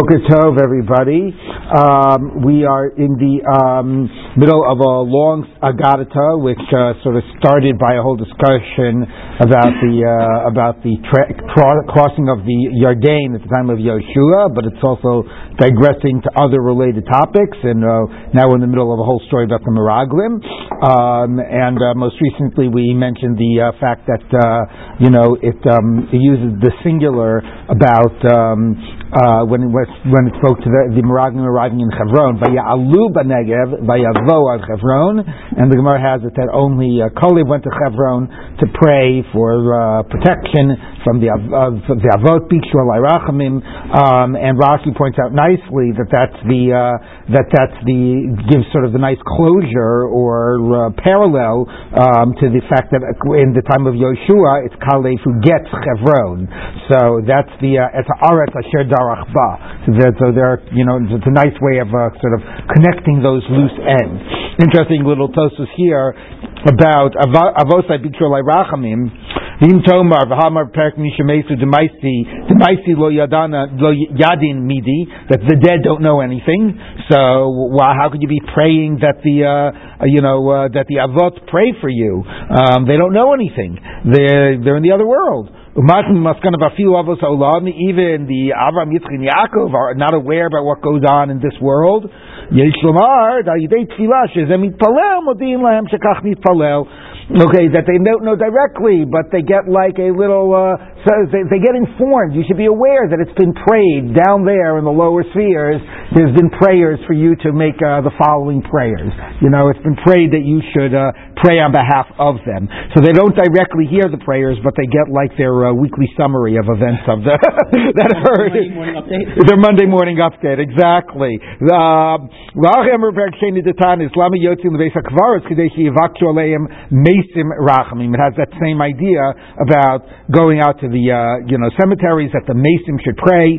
Boker Tov, everybody. Um, we are in the um, middle of a long Agadata, which uh, sort of started by a whole discussion about the uh, about the tra- tra- crossing of the Yarden at the time of Yeshua, but it's also digressing to other related topics. And uh, now we're in the middle of a whole story about the Meraglim. Um, and uh, most recently, we mentioned the uh, fact that uh, you know it, um, it uses the singular about um, when it when it spoke to the, the arriving in Chevron. Vaya'alu b'negev, vayavo Chevron, and the Gemara has it that only uh, went to Chevron to pray for uh, protection from the, uh, Avot Bikshu Rachamim, um, and Rashi points out nicely that that's the uh, that that's the gives sort of the nice closure or uh, parallel um, to the fact that in the time of Yoshua it's Kalev who gets Chevron. So that's the uh, it's Aretz Asher So there, you know, it's a nice way of uh, sort of connecting those loose ends. Interesting little tosus here about avosai bitrolai rachamim. Vim tomar v'hamar perk mishamesu demaisi demaisi lo yadana lo yadin midi that the dead don't know anything. So how could you be praying that the uh, you know uh, that the avot pray for you? Um, they don't know anything. They're they're in the other world. Even the Avram, Yitzchak, and Yaakov are not aware about what goes on in this world. Okay, that they don't know directly, but they get like a little, uh, so they, they, get informed. You should be aware that it's been prayed down there in the lower spheres. There's been prayers for you to make uh, the following prayers. You know, it's been prayed that you should uh, pray on behalf of them. So they don't directly hear the prayers, but they get like their uh, weekly summary of events of the that occurred. Monday morning update. Their Monday morning update, exactly. Um. It has that same idea about going out to the uh, you know cemeteries that the Mesim should pray.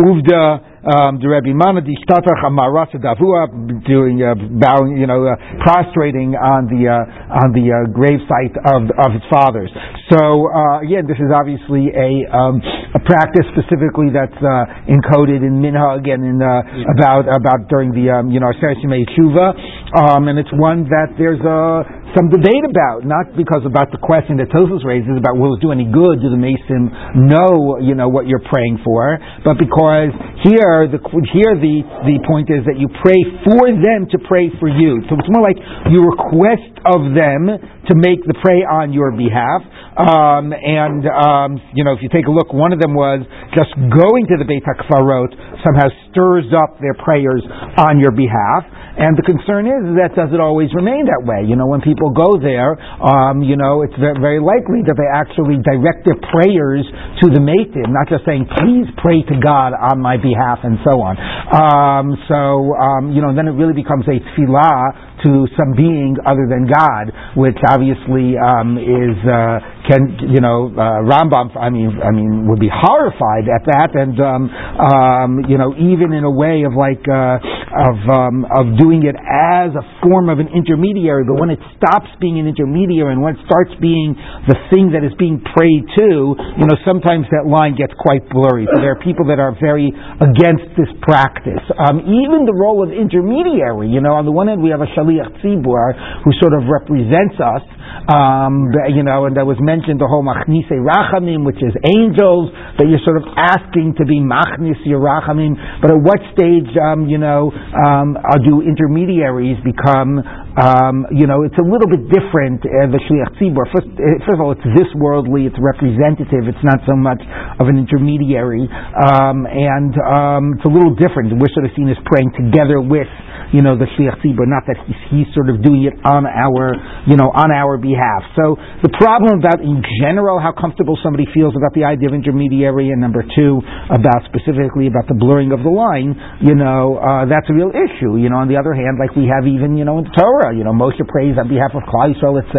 The Be'uvda, um, the Rebbe Mana Shtatach Amarasa Davua doing uh, bowing, you know, uh, prostrating on the uh, on the uh, grave site of of his fathers. So uh, again, this is obviously a um, a practice specifically that's uh, encoded in Minha again in about about during the um, you know Aseret Shuva, um, and it's one that there's a some debate about, not because about the question that Tosus raises about will it do any good, do the Mason know, you know, what you're praying for, but because here the here the the point is that you pray for them to pray for you. So it's more like you request of them to make the pray on your behalf. Um, and um, you know, if you take a look, one of them was just going to the Beit Hakvarot somehow stirs up their prayers on your behalf. And the concern is that does it always remain that way? You know, when people go there, um, you know, it's very likely that they actually direct their prayers to the Matim, not just saying, please pray to God on my behalf and so on. Um, so, um, you know, then it really becomes a tefillah to some being other than God, which obviously um, is uh, can you know uh, Rambam. I mean, I mean, would be horrified at that, and um, um, you know, even in a way of like uh, of um, of doing it as a form of an intermediary. But when it stops being an intermediary and when it starts being the thing that is being prayed to, you know, sometimes that line gets quite blurry. So there are people that are very against this practice. Um, even the role of intermediary. You know, on the one hand, we have a shaliach tzibur who sort of represents us. Um, you know, and that was mentioned the whole machnise rachamim, which is angels that you're sort of asking to be machnis your rachamim. But at what stage, um, you know, um, do intermediaries become um, you know, it's a little bit different, uh, the Shliach Tzibur. First, uh, first of all, it's this worldly, it's representative, it's not so much of an intermediary, um, and um, it's a little different. We're sort of seen as praying together with, you know, the Shliach Tzibur, not that he's, he's sort of doing it on our, you know, on our behalf. So the problem about, in general, how comfortable somebody feels about the idea of intermediary, and number two, about specifically about the blurring of the line, you know, uh, that's a real issue. You know, on the other hand, like we have even, you know, in the Torah. You know, Moshe prays on behalf of Klal Yisrael, etc.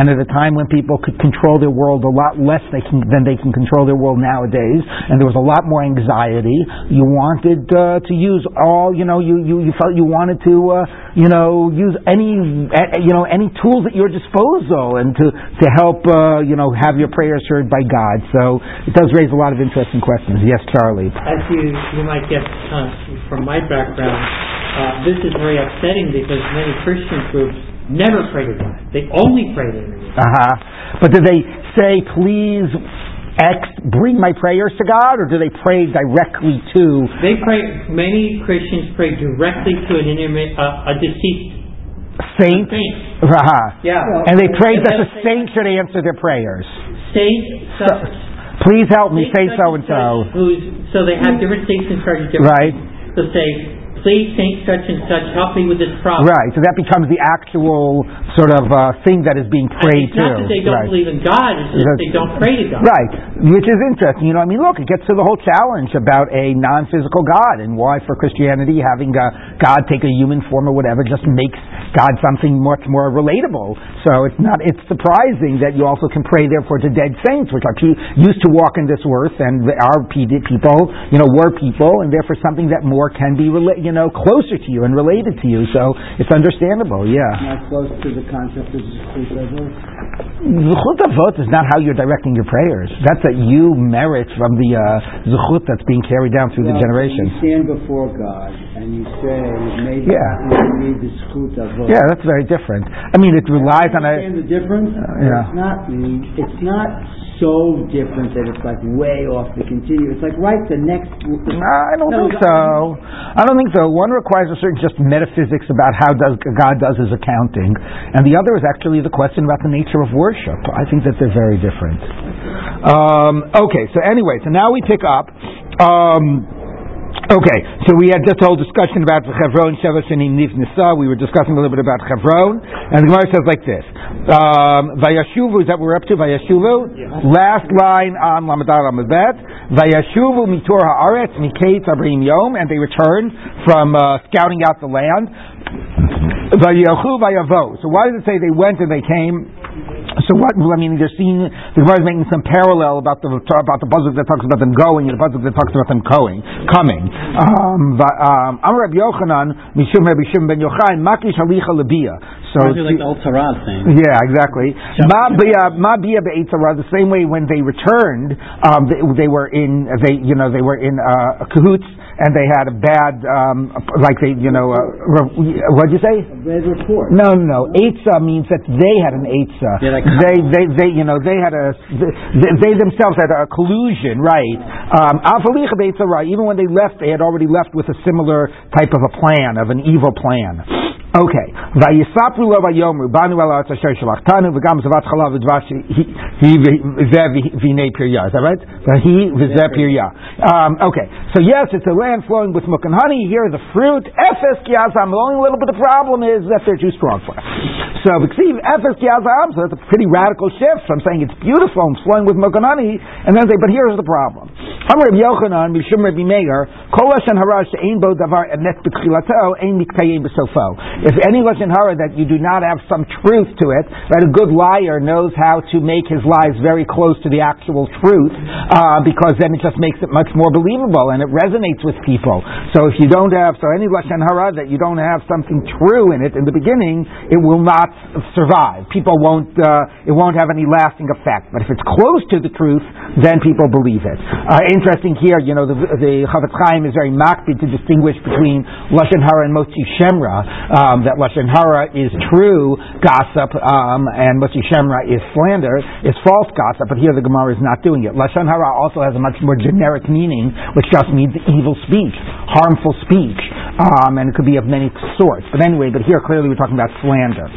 And at a time when people could control their world a lot less they can, than they can control their world nowadays, and there was a lot more anxiety, you wanted uh, to use all, you know, you, you, you felt you wanted to, uh, you know, use any, you know, any tools at your disposal and to, to help, uh, you know, have your prayers heard by God. So it does raise a lot of interesting questions. Yes? Charlie. As you, you might get uh, from my background, uh, this is very upsetting because many Christian groups never pray to God. They only pray to Him. Uh huh. But do they say, please, X, bring my prayers to God, or do they pray directly to? They pray. Many Christians pray directly to an uh, a deceased saint? saint. Uh-huh. Yeah. And they pray that the saint should answer their prayers. Saint such. Please help me, say saint so and so. So they have different saints in charge of different. Right. things. They'll say, "Please, Saint such and such, help me with this problem." Right, so that becomes the actual sort of uh, thing that is being prayed it's not that they don't right. believe in God; it's just That's- they don't pray to God. Right, which is interesting. You know, I mean, look, it gets to the whole challenge about a non-physical God and why, for Christianity, having uh, God take a human form or whatever just makes God something much more relatable. So it's not. It's surprising that you also can pray, therefore, to dead saints, which are pe- used to walk in this earth and are pe- people, you know, were people, and therefore something that more can be, rela- you know, closer to you and related to you. So it's understandable. Yeah. Not close to the concept of Zechut Avot. Avot is not how you're directing your prayers. That's that you merit from the uh, zechut that's being carried down through the generations. You stand before God and you say, maybe Yeah. you need the Zechut Avot. Yeah, that's very different. I mean, it relies on a. Understand the difference? yeah. It's not. It's not so different that it's like way off the continuum. It's like right the next. I don't No, think the- so. I don't think so. One requires a certain just metaphysics about how does God does his accounting, and the other is actually the question about the nature of worship. I think that they're very different. Um, okay, so anyway, so now we pick up. Um, Okay, so we had just a whole discussion about the Chevron, Sheva Shanim Nif Nisa. We were discussing a little bit about Chevron, and the Gemara says like this: um, Vayashuvu is that we're up to? Vayashuvu, last line on Lamadar Lamabet. Vayashuvu mitor haaretz miketz abrim yom, and they returned from uh, scouting out the land. Vayachu vayavo. So why does it say they went and they came? So what? I mean, they're seeing the Gemara is making some parallel about the about the pasuk that talks about them going and the pasuk that talks about them going, coming. Um, but, um, Rabbi Yochanan, Mishum Rabbi Shimon ben Yochai, Makish Halicha Lebia. So like the old thing. yeah, exactly. Ma bia ma bia be'etzara. The same way when they returned, um, they, they were in they you know they were in uh, cahoots and they had a bad um, like they you know uh, re- what'd you say? A red report. No, no, no. Eitzah means that they had an eitzah. Yeah, like- they, they, they, you know, they had a, they, they themselves had a collusion, right? Um, Avalicha beitzah, right? Even when they left, they had already left with a similar type of a plan, of an evil plan. Okay. Vayisapru lo vayomru banu el ha'aretz asher shalachtanu v'gam zavat chalav v'dvash he v'zeh v'nei pirya. Is that right? He v'zeh pirya. Um, okay. So yes, it's a land flowing with milk and honey. Here the fruit. Efes kiyazam. The only little bit of problem is that they're too strong for us. So v'ksiv efes kiyazam. So that's a pretty radical shift from saying it's beautiful and flowing with milk and honey, and then say, but here's the problem. Amr Rabbi Yochanan mishum Rabbi Meir kol lashon hara she'ein bo davar emet b'tchilato ein mitkayim b'sofo. If any lashon hara that you do not have some truth to it, right? A good liar knows how to make his lies very close to the actual truth, uh, because then it just makes it much more believable and it resonates with people. So if you don't have so any lashon hara that you don't have something true in it in the beginning, it will not survive. People won't. Uh, it won't have any lasting effect. But if it's close to the truth, then people believe it. Uh, interesting here, you know, the, the Chafetz Chaim is very makbid to distinguish between lashon hara and motzi shemra. Um, that lashon hara is true gossip, um, and motzi shemra is slander, is false gossip. But here the Gemara is not doing it. Lashon hara also has a much more generic meaning, which just means evil speech, harmful speech, um, and it could be of many sorts. But anyway, but here clearly we're talking about slander.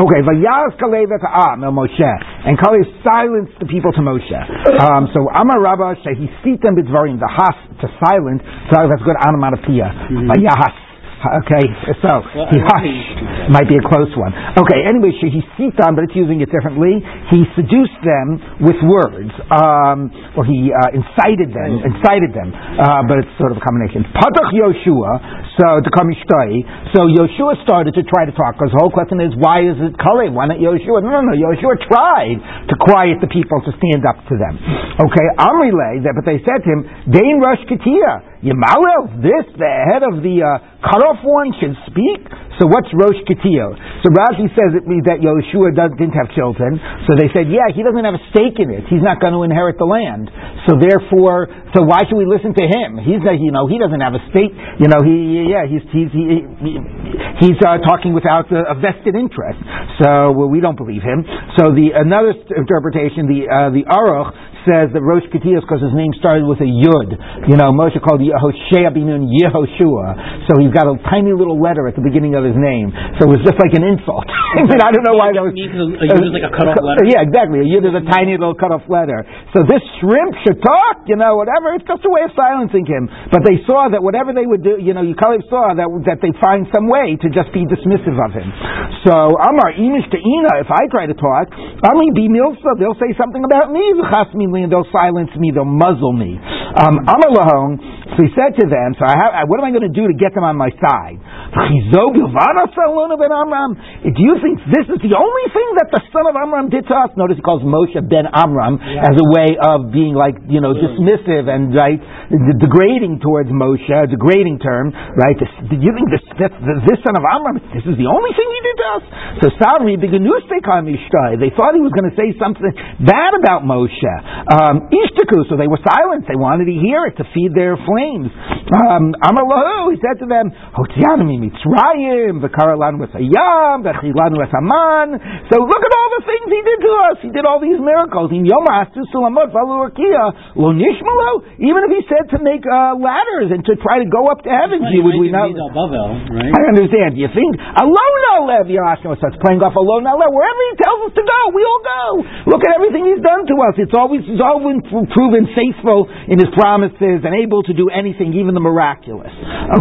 Okay, vayaz Kalev Am el Moshe, and Kalev silenced the people to Moshe. Um, so Amar Rabba shehi sitem b'dvarim, the has to silent. So that's good onomatopoeia. Vayahas. Okay, so he hush might be a close one. Okay, anyway, he sitan, but it's using it differently. He seduced them with words, um, or he uh, incited them, incited them, uh, but it's sort of a combination. Patach Yoshua, so to come ishtai. So Yoshua started to try to talk because the whole question is why is it Kalev? Why not Yoshua? No, no, no. Yoshua tried to quiet the people to stand up to them. Okay, Amrile, but they said to him, Dain Rosh Katia. Yamalel, this, the head of the uh, cut off one, should speak. So what's Rosh Ketiyot? So Rashi says it means that Yoshua does, didn't have children. So they said, yeah, he doesn't have a stake in it. He's not going to inherit the land. So therefore, so why should we listen to him? He's not, you know, he doesn't have a stake. You know, he, yeah, he's, he's, he, he's uh, talking without a, a, vested interest. So well, we don't believe him. So the, another interpretation, the, uh, the Aruch says that Rosh Ketiyos because his name started with a Yud. You know, Moshe called Yehoshua Binun Yehoshua. So he's got a tiny little letter at the beginning of his name. So it was just like an insult. I mean, I don't know why that was. A Yud is like a cut off letter. Yeah, exactly. A Yud is a tiny little cut off letter. So this shrimp should talk, you know, whatever. It's just a way of silencing him. But they saw that whatever they would do, you know, Yukalim saw that that they find some way to just be dismissive of him. So Amar Imish to Ina, if I try to talk, Ami be milsa, they'll say something about me and they'll silence me, they'll muzzle me. Um, so he said to them, so I have, what am I going to do to get them on my side? Do you think this is the only thing that the son of Amram did to us? Notice he calls Moshe ben Amram yeah. as a way of being like, you know, dismissive and, right, degrading towards Moshe, a degrading term, right? This, do you think this, this, this son of Amram, this is the only thing he did to us? So Savri, the they they thought he was going to say something bad about Moshe. Um, so they were silent. They wanted to hear it to feed their flames. Um, Amar he said to them, Hotianami Mitzrayim, V'karalan with a yam, V'chilan with a man. So look at all the things he did to us. He did all these miracles. In Yom Sulamot Lo Nishmalo, even if he said to make uh, ladders and to try to go up to heaven, well, would we not? right? I understand. You think Alona Lev Yerashim starts playing off Alona Lev wherever he tells us to go, we all go. Look at everything he's done to us. It's always he's always proven faithful in his promises and able to do anything, even the miraculous.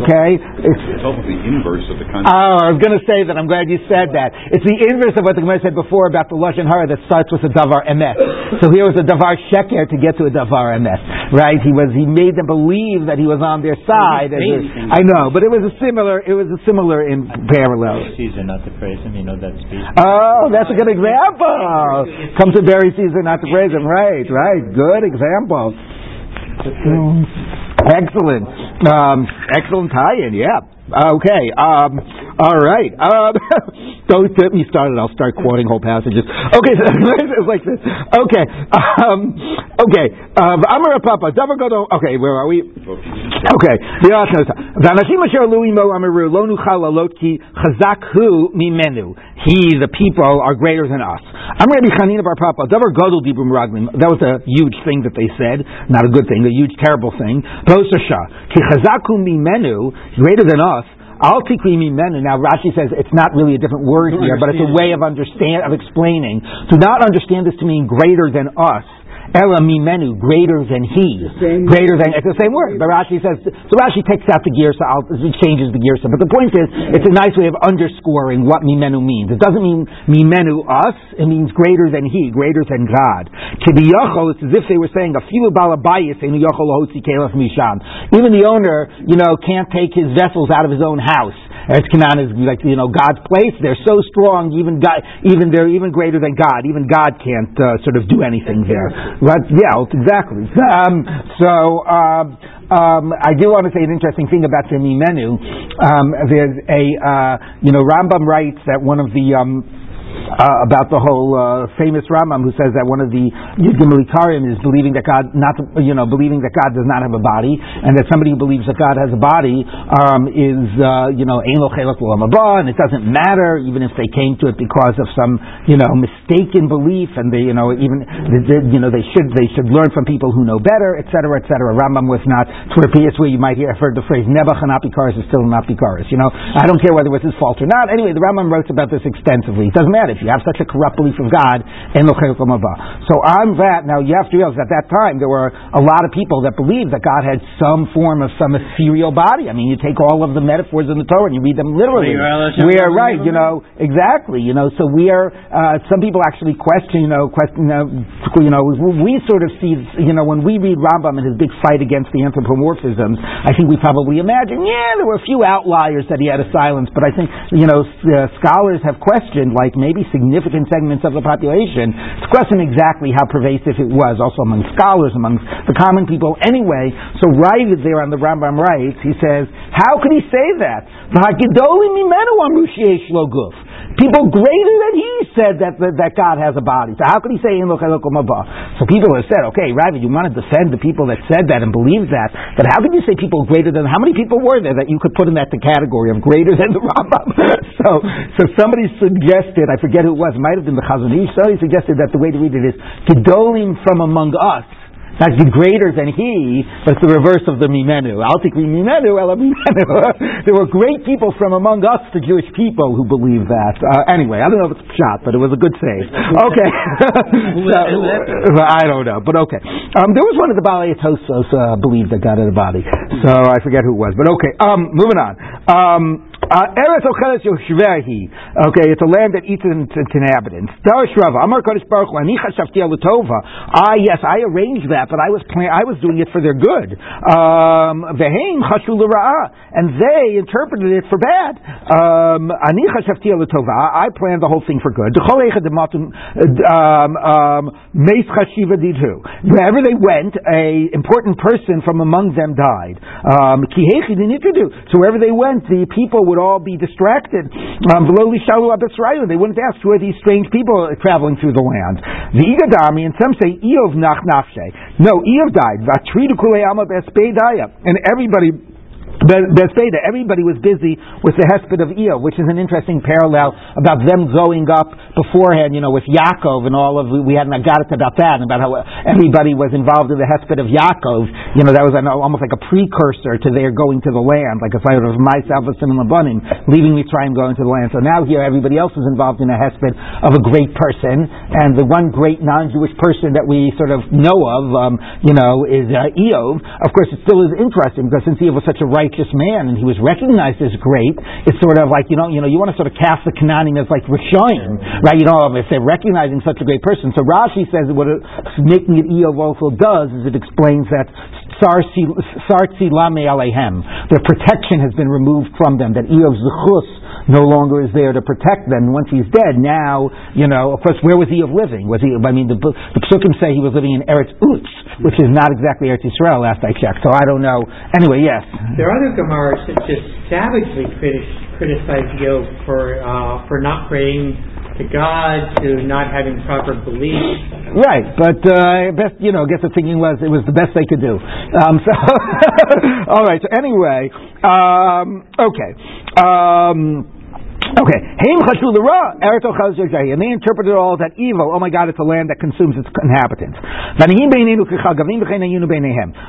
Okay, it's, it's almost the inverse of the concept. Oh, I was going to say that. I'm glad you said that. It's the inverse of what the Gemara said before about the lashon hara that starts with a davar emes. So here was a davar sheker to get to a davar emes, right? He was he made them believe that he was on their side. I know, but it was a similar. It was a similar in parallel. Caesar not to praise him. You know that speech. Oh, that's a good example. Come to bury Caesar, not to praise him. Right, right. Good example. Excellent. Um, excellent tie-in. Yeah. Okay. Um, all right. Um, don't get me started. I'll start quoting whole passages. Okay. So like this. Okay. Um, okay. Amar Papa. Okay. Where are we? Okay. He, the people, are greater than us. I'm Rabbi Chanina Bar Papa. That was a huge thing that they said. Not a good thing. A huge, terrible thing. Greater than us. Al tikrimi menu. Now Rashi says it's not really a different word here, but it's a way of understand of explaining. Do not understand this to mean greater than us. Ela mimenu, greater than he. Greater than, it's the same word. But Rashi says, so Rashi takes out the gear, so changes the gear. So, But the point is, it's a nice way of underscoring what mimenu means. It doesn't mean mimenu us, it means greater than he, greater than God. Kibiyachol, it's as if they were saying, a few balabayis, even the owner, you know, can't take his vessels out of his own house. Eretz Canaan is like you know God's place. They're so strong, even God, even they're even greater than God. Even God can't uh, sort of do anything there. Right? Yeah, exactly. Um, so. Um, um, I do want to say an interesting thing about the menu. Um, there's a, uh, you know, Rambam writes that one of the um, uh, about the whole uh, famous Rambam who says that one of the Yudgimilitarim is believing that God not you know believing that God does not have a body and that somebody who believes that God has a body um, is uh, you know and it doesn't matter even if they came to it because of some you know mistaken belief and they you know even they, you know they should they should learn from people who know better etc etc Rambam was not repeat where you might hear I've heard the phrase Nebuch and Apikaris is still not Apikaris you know? I don't care whether it was his fault or not. Anyway the Rambam wrote about this extensively. It doesn't matter if you have such a corrupt belief of God, and So on that, now you have to realize at that time there were a lot of people that believed that God had some form of some ethereal body. I mean, you take all of the metaphors in the Torah and you read them literally. We are right, you know, exactly, you know. So we are. Uh, some people actually question, you know, question, uh, you know, we sort of see, you know, when we read Rambam and his big fight against the anthropomorphisms, I think we probably imagine, yeah, there were a few outliers that he had to silence, but I think, you know, uh, scholars have questioned, like maybe significant segments of the population. It's a question exactly how pervasive it was, also among scholars, among the common people. Anyway, so right there on the Rambam writes, he says, How could he say that? People greater than he said that, that, that God has a body. So how could he say in So people have said, okay, Ravi, you want to defend the people that said that and believe that, but how can you say people greater than? How many people were there that you could put in that the category of greater than the Rambam? so, so somebody suggested, I forget who it was, it might have been the Chazon. Somebody suggested that the way to read it is Gedolim from among us not greater than he, but it's the reverse of the Mimenu. I'll take Mimenu, Ela Mimenu. there were great people from among us, the Jewish people, who believed that. Uh, anyway, I don't know if it's shot, but it was a good save. Okay. so, I don't know, but okay. Um, there was one of the Balei Tosos uh, believed that God had a body, so I forget who it was, but okay. Um, moving on. Um, Eretz Ocheles Yoshvehi. Okay, it's a land that eats its inhabitants. Chashavti Alutova. Ah, yes, I arranged that, but I was plan- I was doing it for their good. Um, Veheim and they interpreted it for bad. Um, Ani Alutova. I planned the whole thing for good. Um, um. Wherever they went, a important person from among them died. Um, so wherever they went, the people would would all be distracted. Um, they wouldn't ask who are these strange people traveling through the land. The Igadami, and some say Eov nach nafshe. No, Eov died. And everybody Bethsaida, everybody was busy with the Hesped of Eo, which is an interesting parallel about them going up beforehand, you know, with Yaakov and all of, we hadn't got it about that, and about how everybody was involved in the Hesped of Yaakov. You know, that was an, almost like a precursor to their going to the land, like a side of myself, and Labanim, leaving Mitzrayim, going to the land. So now here everybody else is involved in a Hesped of a great person, and the one great non-Jewish person that we sort of know of, um, you know, is uh. Of course, it still is interesting because since Eov was such a right righteous man, and he was recognized as great, it's sort of like, you know, you know, you want to sort of cast the Canaanim as like Rishonim, right? You know, if they're recognizing such a great person. So Rashi says what making it Eov also does is it explains that their protection has been removed from them, that Eov's Zechus no longer is there to protect them. Once he's dead, now, you know, of course, where was Eov living? Was he, I mean, the, the Psukim say he was living in Eretz Utz, which is not exactly Eretz Yisrael, last I checked, so I don't know. Anyway, yes. There are other Gemaras that just savagely criticize Eov for, uh, for not praying to God, to not having proper belief. Right, but uh, best you know, I guess the thinking was it was the best they could do. Um, so, all right. So anyway, um, okay. Um, Okay, Haim Chashu Lera, Eretz and they interpreted all that evil. Oh my God, it's a land that consumes its inhabitants.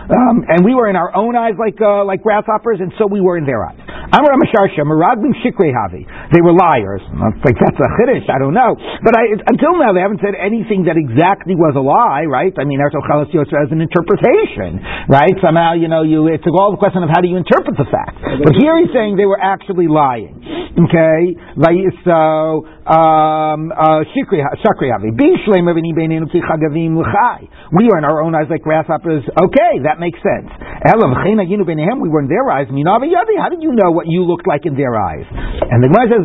Um, and we were in our own eyes like uh, like grasshoppers, and so we were in their eyes. Amar Masharsha, Maraglim Shikre Havi. They were liars. Like that's a chiddush. I don't know, but I, until now they haven't said anything that exactly was a lie, right? I mean, Eretz Chalas as an interpretation, right? Somehow, you know, you it's all the question of how do you interpret the fact. But here he's saying they were actually lying. Okay. Isso... um, uh, Shakri Havi. Chagavim L'chai. We were in our own eyes like grasshoppers. Okay, that makes sense. Yinu. We were in their eyes. Minava Yadi. How did you know what you looked like in their eyes? And the Gemara says.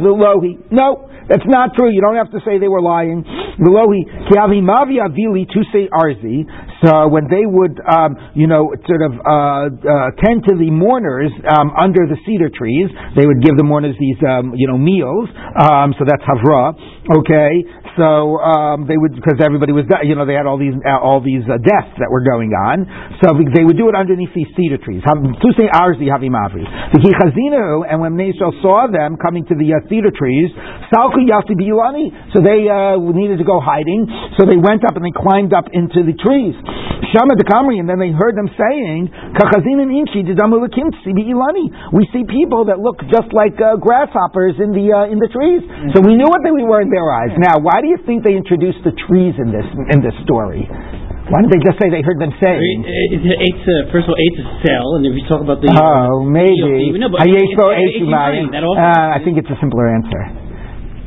No, that's not true. You don't have to say they were lying. Lohi Kiavi Mavi Avili Arzi. So when they would, um, you know, sort of uh, uh, tend to the mourners um, under the cedar trees, they would give the mourners these, um, you know, meals. Um, so that's Okay, so um, they would because everybody was, you know, they had all these uh, all these uh, deaths that were going on. So they would do it underneath these cedar trees. And when Israel saw them coming to the uh, cedar trees. So they uh, needed to go hiding. So they went up and they climbed up into the trees. Shama Kamri, and then they heard them saying, We see people that look just like uh, grasshoppers in the uh, in the trees. So we knew what they were in their eyes. Now, why do you think they introduced the trees in this in this story? Why didn't they just say they heard them saying? It, it's a, first of all, eight's a cell, and if you talk about the oh maybe no, but uh, I think it's a simpler answer.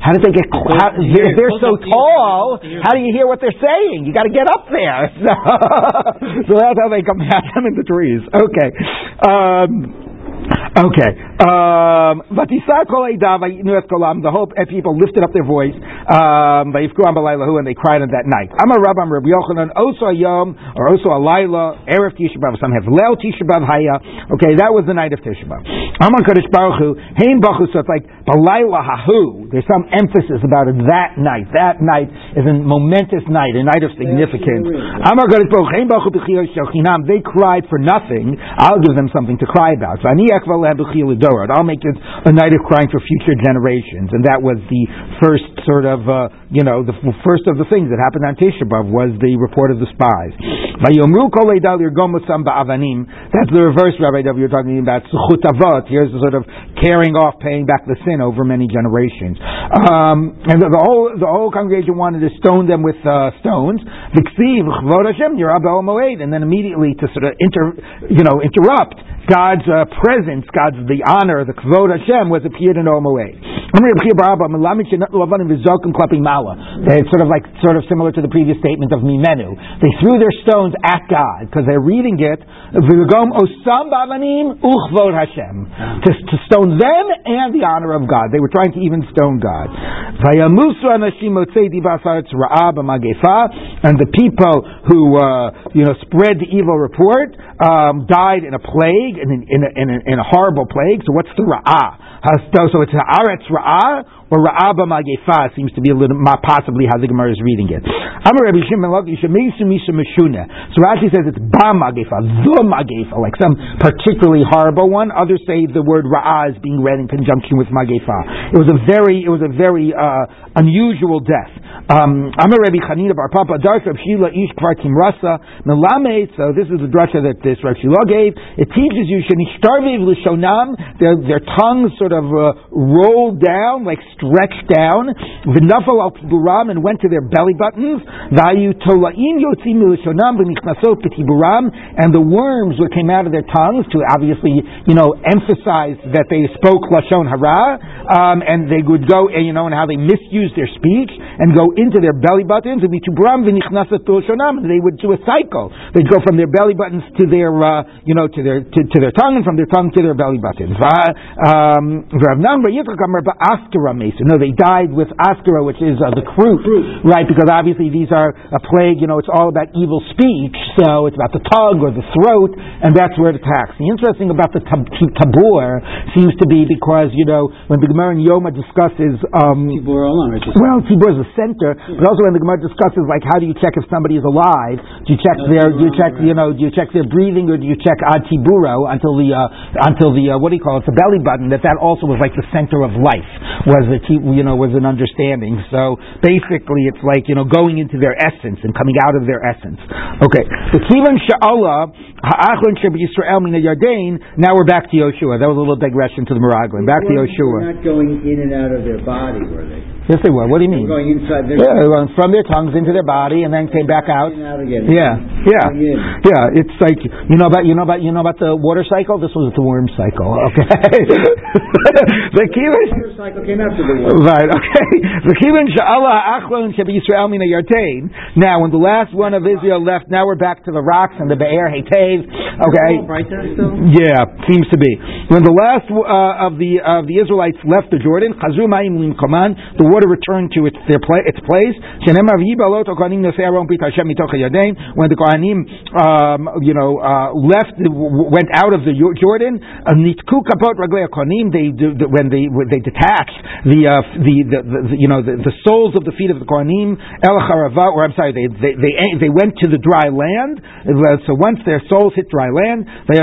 How did they get? How, if they're so tall, how do you hear what they're saying? You got to get up there. So, so, that's how they come at them in the trees. Okay. Um, okay. Um, Vatisa kol eidav vayinu es kolam. The whole people lifted up their voice. Um, vayifku am balaylahu, and they cried on that night. I'm a Rabbi Yochanan oso yom or oso alayla erev Tisha B'av. Some have leil Tisha B'av haya. Okay, that was the night of Tisha B'av. Amar Kadosh Baruch Hu hein bachu. So it's like balayla hahu. There's some emphasis about it. That night. That night is a momentous night, a night of significance. Amar Kadosh Baruch hein b'chiyah shochinam. They cried for nothing. I'll give them something to cry about. So ani ekval b'chiyah dorad. I'll make it a night of crying for future generations. And that was the first sort of, uh, you know, the first of the things that happened on Tisha B'av was the report of the spies. That's the reverse, Rabbi W. You're talking about zechut avot. Here's the sort of carrying off, paying back the sin over many generations. Um, and the, the whole the whole congregation wanted to stone them with uh, stones. And then immediately to sort of inter, you know, interrupt God's uh, presence, God's the honor, the kvod Hashem was appeared in Omoed. It's sort of like sort of similar to the previous statement of Mimenu. They threw their stones at God because they're reading it. to, to stone them and the honor of God. They were trying to even stone God. And the people who uh, you know spread the evil report um, died in a plague in, in, in, in a horrible plague. So what's the ra'ah? So it's haaretz ra'ah or ra'aba magefa seems to be a little possibly how the Gemara is reading it. So Rashi says it's ba magefa, the magefa, like some particularly horrible one. Others say the word ra'ah is being read in conjunction with magefa. It was a very, it was a very uh, unusual death. Um, Amar Rabbi Chanina Bar Papa Dark Rav Shila Ish Kvar Timrasa Melamed. So this is the drasha that this Rav Shila gave. It teaches you shenishtarviv l'shonam. Their their tongues sort of uh, rolled down like stretched down. V'nafal al tiburam and went to their belly buttons. Vayu tolaim yotzim l'shonam v'nichnasot and the worms that came out of their tongues to obviously you know emphasize that they spoke lashon hara um, and they would go you know and how they misused their speech and go into their belly buttons, and they would do a cycle. They'd go from their belly buttons to their, uh, you know, to their to, to, their tongue, and from their tongue to their belly buttons. Um, no, they died with askara, which is uh, the croup, right? Because obviously these are a plague. You know, it's all about evil speech, so it's about the tongue or the throat, and that's where it attacks. The interesting about the tab- tabor seems to be because you know when the Gemara in Yoma discusses um, well, tibur is the center, but also when the Gemara discusses like how do you check if somebody is alive? Do you check their do you check you know do you check their breathing or do you check ad tiburo until the uh, until the uh, what do you call it the belly button that that also was like the center of life was you know was an understanding. So basically, it's like you know going into their essence and coming out of their essence. Okay, the kivan sha'ala ha'achron sheb Yisrael min Yardain. Now we're back to Yoshua. That was a little digression to the Meraglim. Back to Yoshua. Not going in and out of their body, were they? Yes, they were. What do you mean? Going inside their yeah, going from their tongues into their body and then came back out. out again. Yeah, yeah, yeah. It's like you know about you know about you know about the water cycle. This was the worm cycle. Okay, the kivan cycle came after the worm. Right. Okay. The kivan sha'ala achlon mina yartain. Now, when the last one of Israel left, now we're back to the rocks and the Be'er Hetev. Okay. Right there still. Yeah, seems to be. When the last uh, of the of the Israelites left the Jordan, chazru ma'im limkoman, the water returned to its their pla- its place. When the Kohanim, um, you know, uh, left, went out of the Jordan, kapot raglei Kohanim. They when they they detached the, uh, the, the, the, you know the, the soles of the feet of the Kohanim el or I'm sorry, they, they they they went to the dry land. So once their souls hit dry land, they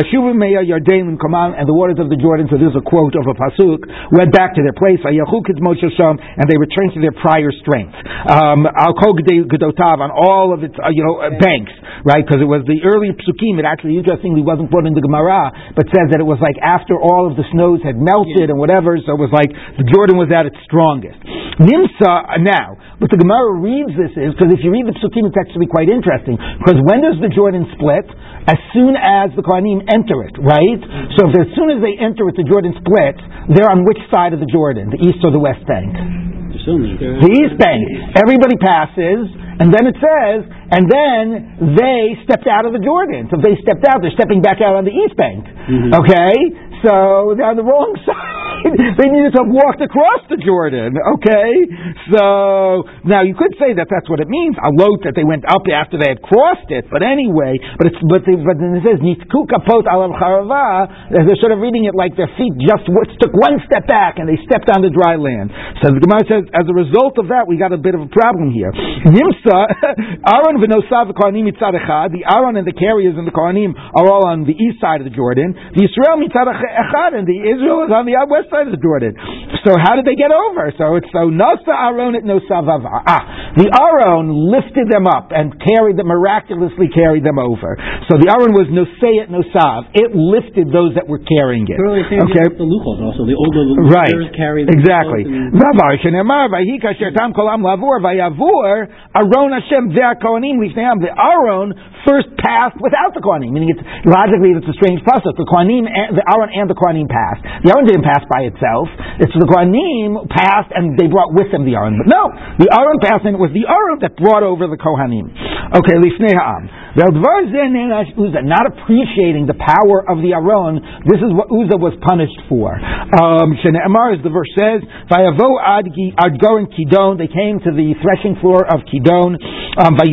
and the waters of the Jordan. So this is a quote of a pasuk. Went back to their place. And they returned to their prior strength. Um, Al Gedotav on all of its uh, you know uh, banks, right? Because it was the early psukim. It actually interestingly wasn't put in the Gemara, but says that it was like after all of the snows had melted and whatever. So it was like the Jordan was at its strongest. Nimsa now, what the Gemara reads this is because if you read the psukim, it's actually quite interesting. Because when does the Jordan split? As soon as the Kohanim enter it, right? So if as soon as they enter it, the Jordan splits. They're on which side of the Jordan, the east or the west bank? The east bank. Everybody passes, and then it says, and then they stepped out of the Jordan. So if they stepped out, they're stepping back out on the east bank. Mm-hmm. Okay? So they're on the wrong side. they needed to have walked across the Jordan. Okay, so now you could say that that's what it means. A lot that they went up after they had crossed it. But anyway, but it's but they, but then it says nitku kapot alav charava. They're sort of reading it like their feet just took one step back and they stepped on the dry land. So the Gemara says, as a result of that, we got a bit of a problem here. Nimsa Aron v'nosav kohanim mitzad. The Aron and the carriers and the kohanim are all on the east side of the Jordan. The Israel mitzad echad and the Israel is on the west side of the Jordan. So how did they get over? So it's so nasa Aron at nosav Ah, the Aron lifted them up and carried them miraculously carried them over. So the Aron was nosei at nosav. It lifted those that were carrying it. Okay. the luchos also the older Right. luchos carry Exactly. Rabbi Shenemar Vahi Kasher Kolam Lavur Vayavur Aron Hashem Lifneam. The Aron first passed without the Kohanim. Meaning, it's logically it's a strange process. The Kohanim, the Aron and the Kohanim passed. The Aron didn't pass by itself. It's the Kohanim passed and they brought with them the Aron. But no, the Aron passed and it was the Aron that brought over the Kohanim. Okay, Lifnei Ha'am. Not appreciating the power of the Aron. This is what Uzzah was punished for. Um, as the verse says, Kidon. They came to the threshing floor of Kidon. Um. This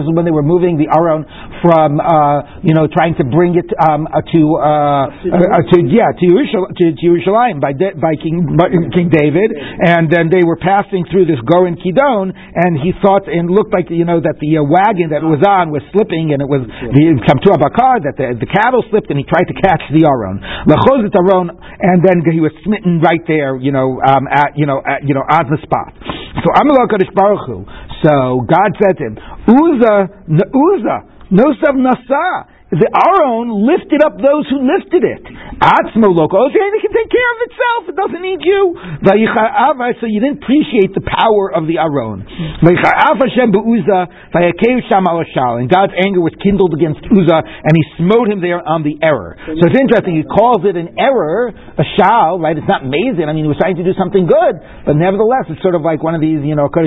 is when they were moving the Aron from, uh, you know, trying to bring it um, uh, to, uh, uh, to yeah, to, Yerushal- to, to Yerushalayim by, De- by King by King David, and then they were passing through this Goren Kidon, and he thought and looked like you know that the uh, wagon that was on was slipping, and it was the Kamtu Abakar that the, the cattle slipped, and he tried to catch the Aron, Lechos et Aron, and then he was smitten right there, you know, um, at you know, at, you know, on the spot. So Amalek Baruch Hu. So God said to him, Uzzah, N- Uzzah, Nosav Nasa. The Aron lifted up those who lifted it. Atzmo loko. Oh, okay, it can take care of itself. It doesn't need you. So you didn't appreciate the power of the shal. And God's anger was kindled against Uzzah, and he smote him there on the error. So it's interesting. He calls it an error, a shal, right? It's not mazin. I mean, he was trying to do something good, but nevertheless, it's sort of like one of these, you know, type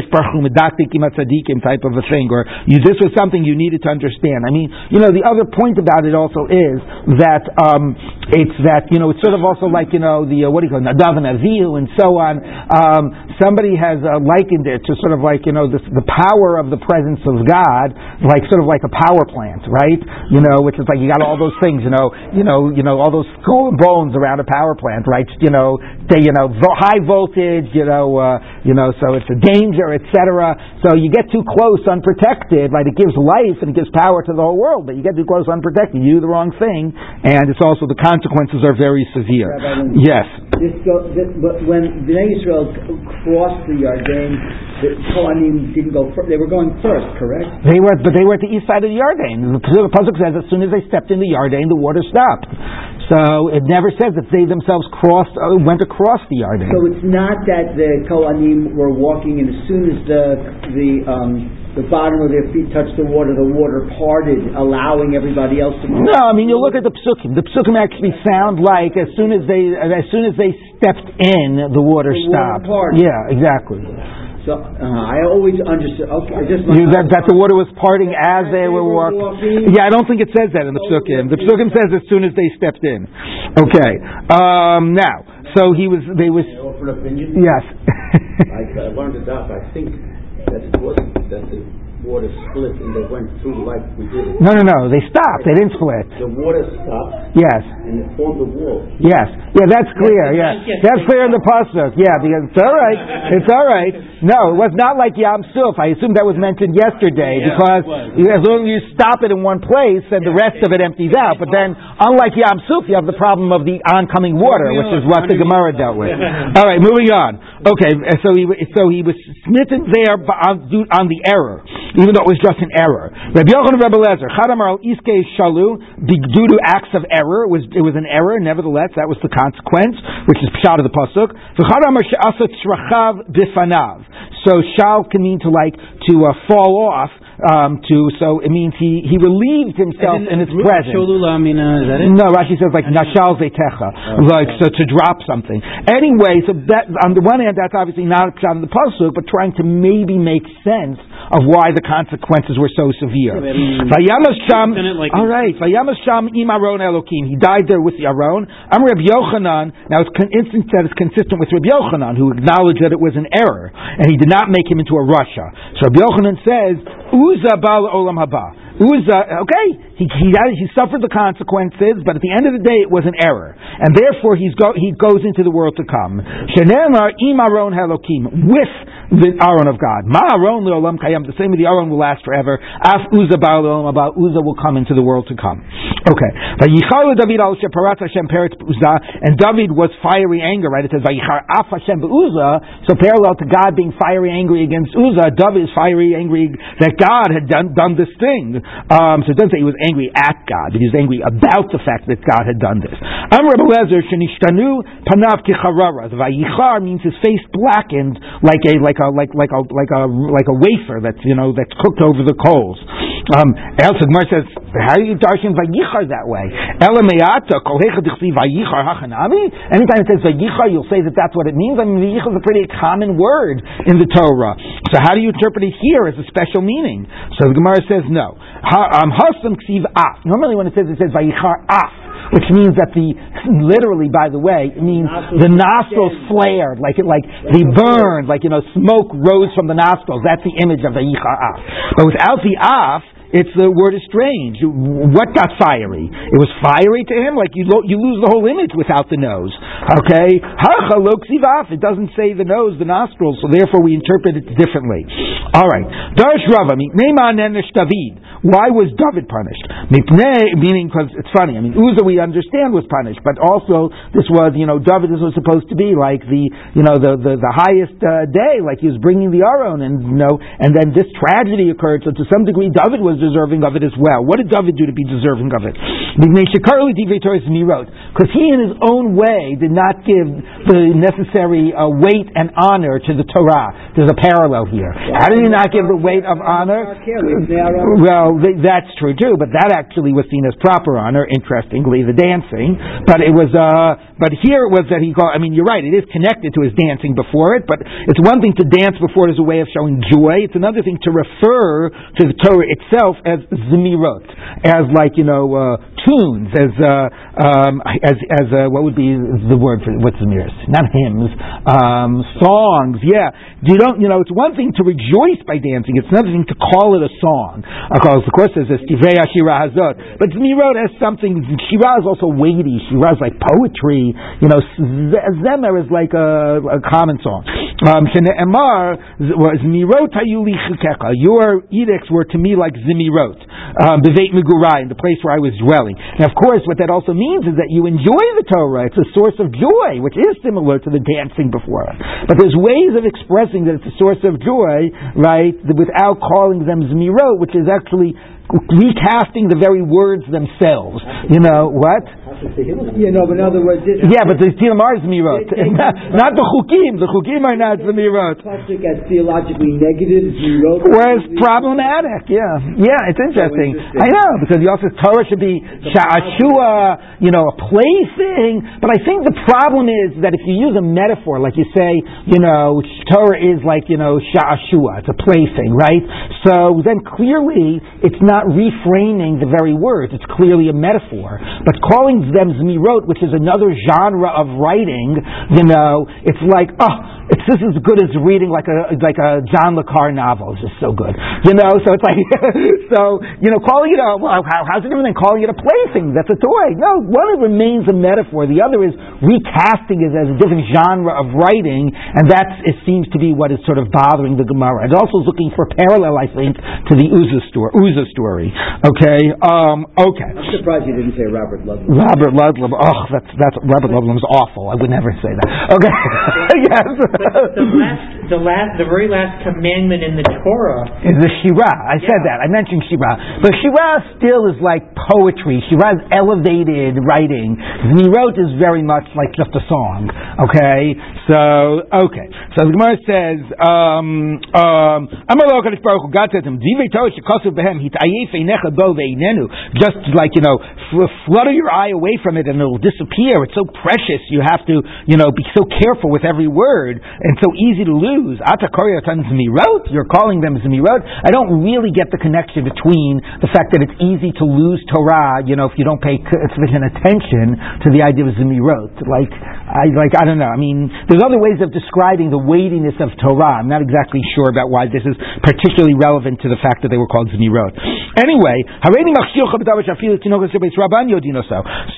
of a thing, or you, this was something you needed to understand. I mean, you know, the other point about it also is that um, it's that you know it's sort of also like you know the uh, what do you call it, Nadav and Avihu and so on. Um, somebody has uh, likened it to sort of like you know this, the power of the presence of God, like sort of like a power plant, right? You know, which is like you got all those things, you know, you know, you know, all those skull and bones around a power plant, right? You know, they, you know, vo- high voltage, you know, uh, you know, so it's a danger, etc. So you get too close unprotected, right? It gives life and it gives power to the whole world, but you get too close unprotected, you do the wrong thing, and it's also the consequences are very severe. Rabbi, Yes. This go, this, but when Bnei Israel crossed the Yarden, the Kohanim didn't go first. They were going first, correct? They were, but they were at the east side of the Yarden. The pasuk says as soon as they stepped in the Yarden, the water stopped. So it never says that they themselves crossed, uh, went across the Yarden. So it's not that the Kohanim were walking, and as soon as the the um, the bottom of their feet touched the water, the water parted, allowing everybody else to. No, I mean you look at the psukim. The psukim actually sound like as soon as they as soon as they stepped in, the water The water stopped. parted. Yeah, exactly. So uh, I always understood. Okay, just You, that, that the water was parting as they were walking. walking. Yeah, I don't think it says that in the psukim. The psukim says as soon as they stepped in. Okay. Um, now, so he was. They was. Yes. I I learned it out, I think that it wasn't that the water split and they went through like we did it. no, no, no. They stopped. They didn't split. The water stopped Yes. and it formed a wall. Yes. Yeah, that's clear. Yeah. That's clear in the pasuk. Yeah, because it's all right. It's all right. No, it was not like Yam Suf. I assume that was mentioned yesterday Yeah, because as long as you stop it in one place, then the rest of it empties out. But then, unlike Yam Suf, you have the problem of the oncoming water, which is what the Gemara dealt with. All right, moving on. Okay, so he so he was smitten there on, on the error, even though it was just an error. Rabbi Yochanan Rebbe Lezer, Chadamar al Iske Shalu, due to acts of error, it was it was an error. Nevertheless, that was the consequence, which is pshat of the pasuk. V'chadamar she'asat shrachav bifanav. So shal can mean to like to uh, fall off. Um, to so it means he he relieved himself in his presence. Sholula, I mean, uh, it? No, Rashi says like nashal zetecha, like so to drop something. Anyway, so that on the one hand, that's obviously not a pshat in the pasuk, but trying to maybe make sense of why the consequences were so severe. Vayamas Sham, like all right, Vayamas im Aron Elokim. He died there with the Aron. I'm Reb Yochanan. Now it's con- instant that it's consistent with Reb Yochanan, who acknowledged that it was an error, and he did not make him into a rasha. So Reb Yochanan says, Uza Bal Olam Haba. Uza, okay, he, he, he suffered the consequences, but at the end of the day, it was an error, and therefore he's go, he goes into the world to come. Shenemar im Aron Elokim with the Aron of God. Ma Aron leolam kayam. The same with the Aron will last forever. Af Uza Bal Olam Haba. Uza will come into the world to come. Okay. Vayichar David al sheparat Hashem peretz Uza, and David was fiery anger. Right? It says Vayichar Af Hashem Uza. So parallel to God being fiery angry against Uza, David is fiery angry that God had done done this thing. Um, so it doesn't say he was angry at God, he was angry about the fact that God had done this. Am Rebbe Lezer shenishtanu panav Vayichar means his face blackened like a like a like like a like a like a wafer that's you know that's cooked over the coals. Um, El Gemara says, how do you darshan Vayichar that way? Elameata kol hecha dichsi Vayichar hachanami. Anytime it says Vayichar, you'll say that that's what it means. I mean, Vayichar is a pretty common word in the Torah. So how do you interpret it here as a special meaning? So the Gemara says no. Um, Hasam ksiv af. Normally when it says it says Vayichar af which means that the literally, by the way, it means the nostrils flared, like it, like they burned, like you know, smoke rose from the nostrils. That's the image of the yicha'af. But without the af, it's the word is strange. What got fiery? It was fiery to him, like you lo- you lose the whole image without the nose. Okay, It doesn't say the nose, the nostrils, so therefore we interpret it differently. All right, Darsh Rava, David. Why was David punished? Meaning, because it's funny. I mean, Uzzah we understand was punished, but also this was, you know, David. This was supposed to be like the, you know, the the, the highest uh, day, like he was bringing the Aron, and you know, and then this tragedy occurred. So to some degree, David was deserving of it as well. What did David do to be deserving of it? Because he, in his own way, did not give the necessary uh, weight and honor to the Torah. There's a parallel here. How did he not give the weight of honor? Well, that's true too, but that actually was seen as proper honor. Interestingly, the dancing, but it was. Uh, but here it was that he called. I mean, you're right. It is connected to his dancing before it, but it's one thing to dance before it as a way of showing joy. It's another thing to refer to the Torah itself as zemirot, as like you know uh, tunes, as uh, um, as as uh, what would be the word for what's zemiros? Not hymns, um, songs. Yeah, you don't. You know, it's one thing to rejoice by dancing. It's another thing to call it a song. Of course there's this Tivrei Shira Hazot, but zemirot has something. Shira is also weighty. Shira is like poetry. You know, zemer is like a, a common song. Um, Emar was mirot Your edicts were to me like zimirot, um, megurai, the place where I was dwelling. Now, of course, what that also means is that you enjoy the Torah. It's a source of joy, which is similar to the dancing before. But there's ways of expressing that it's a source of joy, right, without calling them zmirot, which is actually recasting the very words themselves. You know what? You know, but in other words, this Yeah, but the Tilamar is mirot, not, the chukim. The chukim are not the mirot. Pasuk as theologically negative, zero. Whereas problematic, yeah, yeah, it's interesting. interesting. I know because the also Torah should be sha'ashua, you know, a plaything. But I think the problem is that if you use a metaphor, like you say, you know, Torah is like you know sha'ashua, it's a plaything, right? So then clearly it's not reframing the very words; it's clearly a metaphor. But calling them zmirot, which is another genre of writing, you know, it's like oh. It's this is as good as reading like a like a John Le Carre novel. It's just so good, you know. So it's like so you know, calling it a well, how, how's it different than calling it a plaything? That's a toy. No, one it remains a metaphor. The other is recasting it as a different genre of writing, and that it seems to be what is sort of bothering the Gemara. It's also is looking for parallel, I think, to the Uzzah story. Uzzah story. Okay. Um, okay. I'm surprised you didn't say Robert Ludlum. Robert Ludlum. Oh, that's that's Robert Ludlum's awful. I would never say that. Okay. yes. The last, the last, the very last commandment in the Torah is the Shira. I said that. I mentioned Shira. But Shira still is like poetry. Shira is elevated writing. Zmirot is very much like just a song. Okay? So, okay. So the Gemara says, um, um, Amar Lo HaKadosh Baruch Hu, God says to him, Divrei Torah shekasuv behem, hitayef einecha bo ve'inenu. Just like, you know, flutter your eye away from it and it'll disappear. It's so precious. You have to, you know, be so careful with every word and so easy to lose. Zmirot, you're calling them Zmirot. I don't really get the connection between the fact that it's easy to lose Torah, you know, if you don't pay uh, sufficient attention to the idea of Zmirot. Like, I, like, I don't know. I mean, there's other ways of describing the weightiness of Torah. I'm not exactly sure about why this is particularly relevant to the fact that they were called Zmirot. Anyway,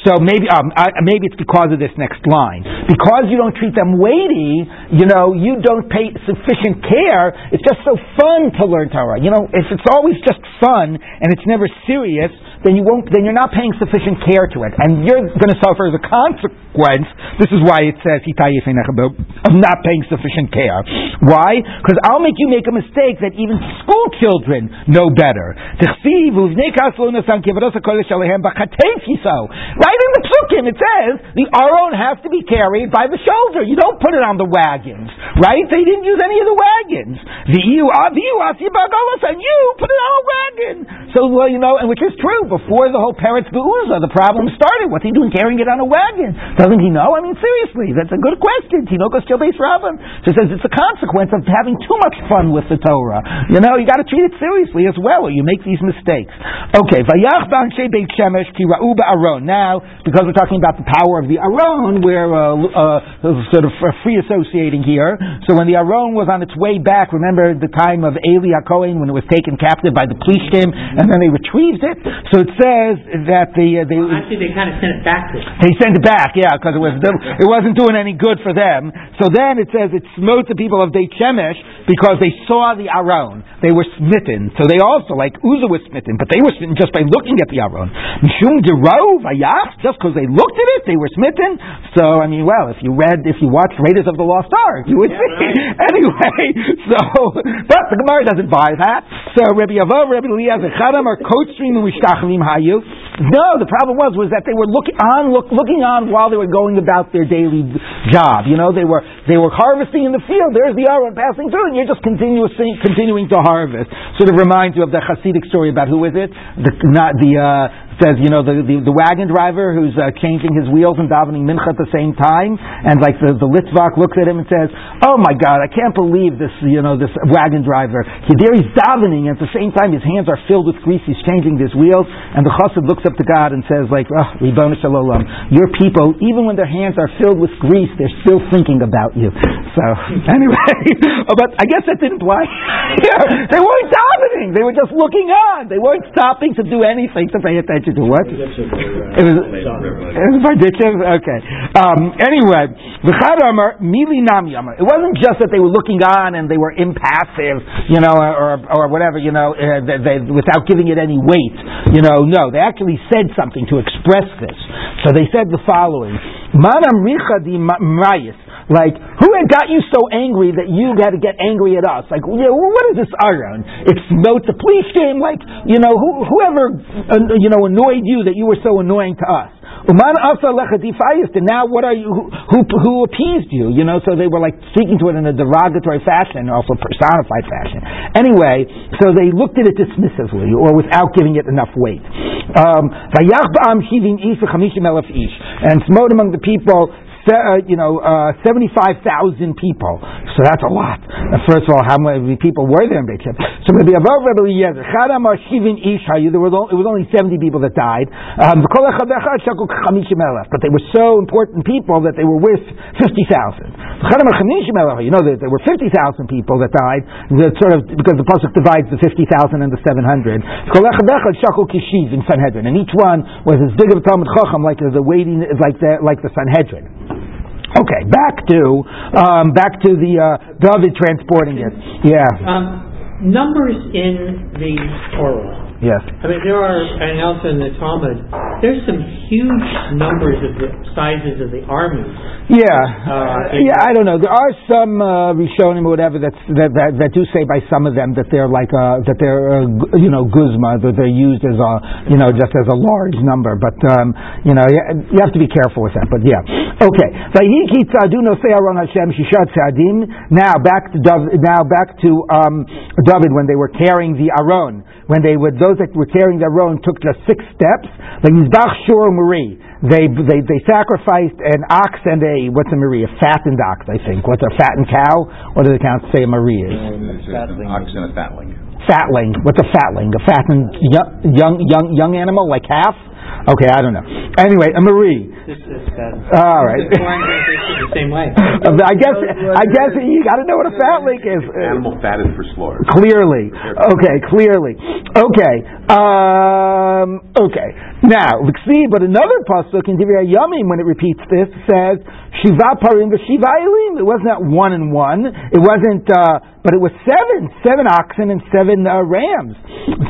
so maybe, um, maybe it's because of this next line. Because you don't treat them weighty, you know, you don't pay sufficient care. It's just so fun to learn Torah. You know, if it's always just fun and it's never serious, then you won't, then you're not paying sufficient care to it. And you're going to suffer the consequence. This is why it says, of not paying sufficient care. Why? Because I'll make you make a mistake that even school children know better. Right in the psukim it says, the aron has to be carried by the shoulder. You don't put it on the wagons. Right? They didn't use any of the wagons. The ah, ah, and you put it on a wagon. So, well, you know, and which is true before the whole Peretz Be'uza, the problem started. What's he doing carrying it on a wagon? Doesn't he know? I mean, seriously, that's a good question. Tinokos Beis Rabban. So says it's a consequence of having too much fun with the Torah. You know, you got to treat it seriously as well, or you make these mistakes. Okay, Vayach Beit Shemesh Ki Ra'u Aron. Now, because we're talking about the power of the Aron, we're uh, uh, sort of free associating here. So when the Aron was on its way back, remember the time of Eli HaKohen when it was taken captive by the Plishtim, and then they retrieved it. So it says that the uh, they well, actually they kind of sent it back. To they sent it back, yeah, because it was it wasn't doing any good for them. So then it says it smote the people of Beit Shemesh because they saw the Aron. They were smitten. So they also, like Uzzah was smitten, but they were smitten just by looking at the Aron. Mishum vayach, just because they looked at it, they were smitten. So I mean, well, if you read, if you watched Raiders of the Lost Ark, you would yeah, see. Right. anyway, so but the Gemara doesn't buy that. So Rabbi Yavov, Rabbi Eliezer, Chadam are stream and Hayu. No, the problem was was that they were looking on, look, looking on while they were going about their daily job. You know, they were they were harvesting in the field. There's the Aron passing through, and you're just continuing continuing to harvest. Sort of reminds you of the Hasidic story about who is it? The not the uh, says, you know, the, the, the wagon driver who's uh, changing his wheels and davening mincha at the same time, and like the, the Litvak looks at him and says, oh my God, I can't believe this, you know, this wagon driver. There he's davening, and at the same time his hands are filled with grease, he's changing his wheels, and the chassid looks up to God and says, like, oh, Shalom, your people, even when their hands are filled with grease, they're still thinking about you. So, anyway, but I guess that didn't apply. they weren't davening, they were just looking on. They weren't stopping to do anything to pay attention to what? It was, it was Berditchev? Okay. Um, anyway, It wasn't just that they were looking on and they were impassive, you know, or, or whatever, you know, uh, they, they, without giving it any weight. You know, no, they actually said something to express this. So they said the following. Manam Richa di Mayis. Like, who had got you so angry that you had to get angry at us? Like, yeah, what is this Aron? It's note the police game. Like, you know, who, whoever, uh, you know, annoyed you that you were so annoying to us. Uman asa and now what are you, who, who, who appeased you? You know, so they were like speaking to it in a derogatory fashion, also personified fashion. Anyway, so they looked at it dismissively or without giving it enough weight. Um, and smote among the people uh, you know, uh, 75,000 people. So that's a lot. First of all, how many people were there in Beit Shemesh? So maybe above Rebbe Eliezer, there was only, it was only 70 people that died. Um, but they were so important people that they were worth 50,000. You know, there, there were 50,000 people that died, that sort of, because the Pasuk divides the 50,000 and the 700. in Sanhedrin. And each one was as big of a Talmud Chacham like the waiting, like the, like the Sanhedrin. Okay, back to um, back to the uh, David transporting it. Yeah. Um, numbers in the Torah Yes. I mean, there are, and also in the Talmud, there's some huge numbers of the sizes of the armies. Yeah. Uh, yeah, I don't know. There are some uh, Rishonim or whatever that's, that, that, that do say by some of them that they're like, uh, that they're, uh, you know, guzma, that they're used as a, you know, just as a large number. But, um, you know, you have to be careful with that. But yeah. Okay. Now back to David, now back to um, David when they were carrying the Aron. When they would, those that were carrying their own took just six steps. The Yizbach Shur Marie, they, they, they sacrificed an ox and a, what's a Marie? A fattened ox, I think. What's a fattened cow? What does the count say a Marie is? It's an ox and a fatling. Fatling. What's a fatling? A fattened young, young, young, young animal, like calf? Okay, I don't know. Anyway, a Marie. This is bad. All right. The foreign translation the same way. I guess, I guess you got to know what a fatling is. Animal fat is for slaughter. Clearly. Okay, clearly. Okay. Um, okay. Now, see, but another pasuk in Divrei Yamim, when it repeats this, says, Shiva parim v'shiva elim. It wasn't that one and one. It wasn't, uh, but it was seven. Seven oxen and seven uh, rams.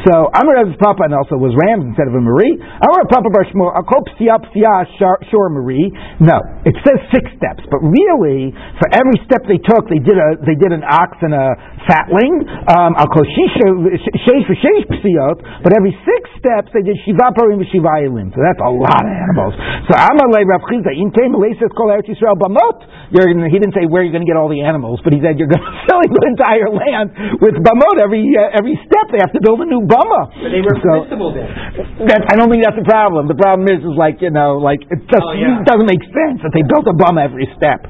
So, Amar Papa, and also was rams instead of a Marie. Amar Papa Bar Shmuel, Akop Psiyah Shor Marie. No, it says six steps, but really, for every step they took, they did a, they did an ox and a fatling. Um, Al Sheish for Sheish Psiyot, but every six steps they did Shiva Parim Shiva Elim. So that's a lot of animals. So Amalei Rav Chisda, In says Kol Eretz Yisrael Bamot. He didn't say where you're going to get all the animals, but he said you're going to fill the entire land with Bamot. Every uh, every step they have to build a new Bama. But they were So- permissible then. that, I don't think that's the problem. The problem is, is like you know, like it just Oh, yeah. it doesn't make sense that they built a bum every step.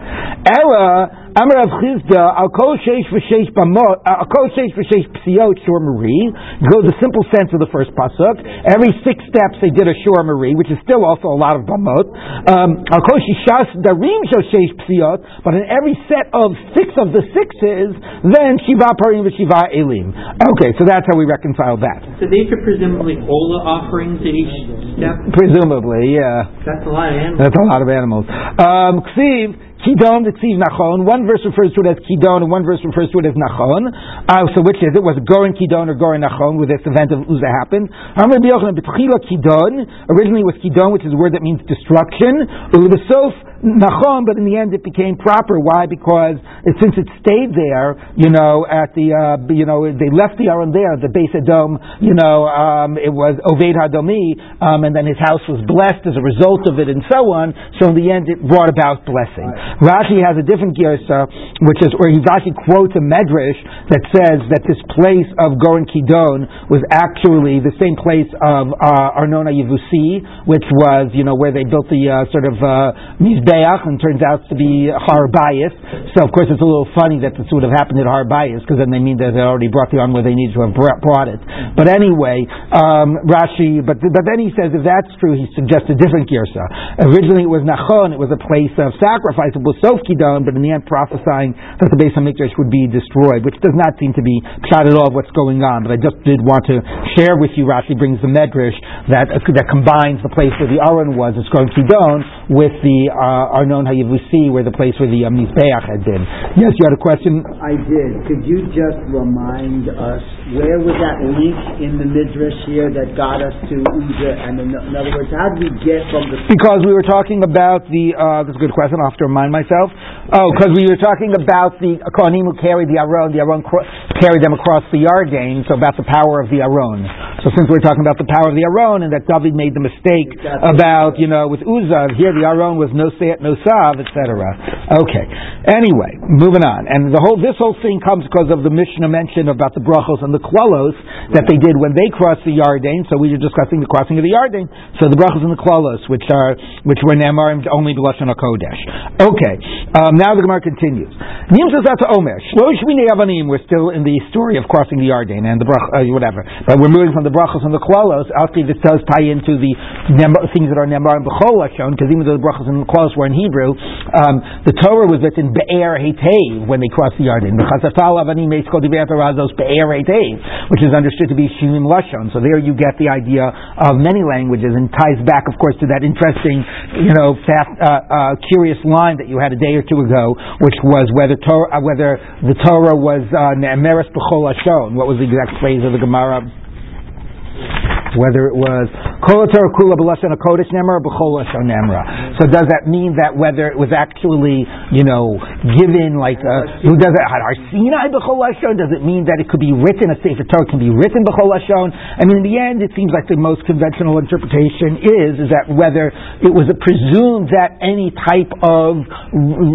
Ella Amar Rav Chisda Al Kol Sheish V'Sheish Bamot uh, Al Kol Sheish V'Sheish Psiot Shor Marie. Go the simple sense of the first pasuk. Every six steps they did a Shor Marie, which is still also a lot of Bamot. Um, Al Kol Shishas Darim Sheish Psiot. But in every set of six of the sixes, then Shiva Parim V'Shiva Elim. Okay, so that's how we reconcile that. So these are presumably Ola offerings at each step. Presumably, yeah. That's a lot of animals. That's a lot of animals. Um, Ksiv, Kidon, Ksiv Nachon. One verse refers to it as Kidon, and one verse refers to it as Nachon. Uh, so which is it? Was it Goren Kidon or Goren Nachon, where this event of Uzzah happened? Kidon. Originally was Kidon, which is a word that means destruction. Ulebesof Nachon, but in the end it became proper. Why? Because it, since it stayed there, you know, at the, uh, you know, they left the Aron there, the base of Dome, you know, um, it was Oved Hadomi, um, and then his house was blessed as a result of it, and so on. So in the end, it brought about blessing. Rashi has a different girsa, which is where he actually quotes a medrash that says that this place of Goren Kidon was actually the same place of uh, Arnona Yevusi, which was, you know, where they built the uh, sort of uh, Mizbeach, and turns out to be Har Bayis. So of course it's a little funny that this would have happened at Har Bayis, because then they mean that they already brought the on where they needed to have brought it. But anyway, um, Rashi, but but then he says if that's true, he suggests a different girsa. Originally it was Nachon, it was a place of sacrifice, was Kidon, but in the end prophesying that the base of Mikdash would be destroyed, which does not seem to be shot at all of what's going on. But I just did want to share with you, Rashi brings the Medrash that that combines the place where the Aron was, it's going Kidon, with the uh, Arnon Hayavusi, where the place where the um, Mizbeach had been. Yes, you had a question? I did. Could you just remind us where was that link in the midrash here that got us to Uzzah? And in, in other words, how did we get from the Because we were talking about the, uh, that's a good question, I'll have to remind myself. Oh, because we were talking about the Kohanim who carried the Aron, the Aron cro- carried them across the Yarden, so about the power of the Aron. So since we're talking about the power of the Aron and that David made the mistake about, you know, with Uzzah, here the Aron was no Seit, no Sav, etc. Okay. Anyway, moving on. And the whole, this whole thing comes because of the Mishnah mention about the brachos and the klalos that they did when they crossed the Yarden. So we were discussing the crossing of the Yarden. So the brachos and the klalos, which are, which were Nemarim only B'Lashon HaKodesh. Okay. Um, now the Gemara continues. We're still in the story of crossing the Yarden and the brach, uh, whatever. But we're moving from the brachos and the klalos. Actually, this does tie into the things that are Nemarim B'Chol Lashon, because even though the brachos and the klalos were in Hebrew, um, the Torah was written Be'er Hetev when they crossed the Hetev, which is understood to be Shivim Lashon. So there you get the idea of many languages and ties back, of course, to that interesting, you know, fast, uh, uh, curious line that you had a day or two ago, which was whether Torah, uh, whether the Torah was uh. What was the exact phrase of the Gemara? Whether it was Kol Torah Kula B'Lashon HaKodesh Nemra or Lashon Nemra. So does that mean that whether it was actually, you know, given like, uh, who does it? Does it mean that it could be written, a Sefer Torah can be written B'chol? I mean, in the end, it seems like the most conventional interpretation is, is that whether it was presumed that any type of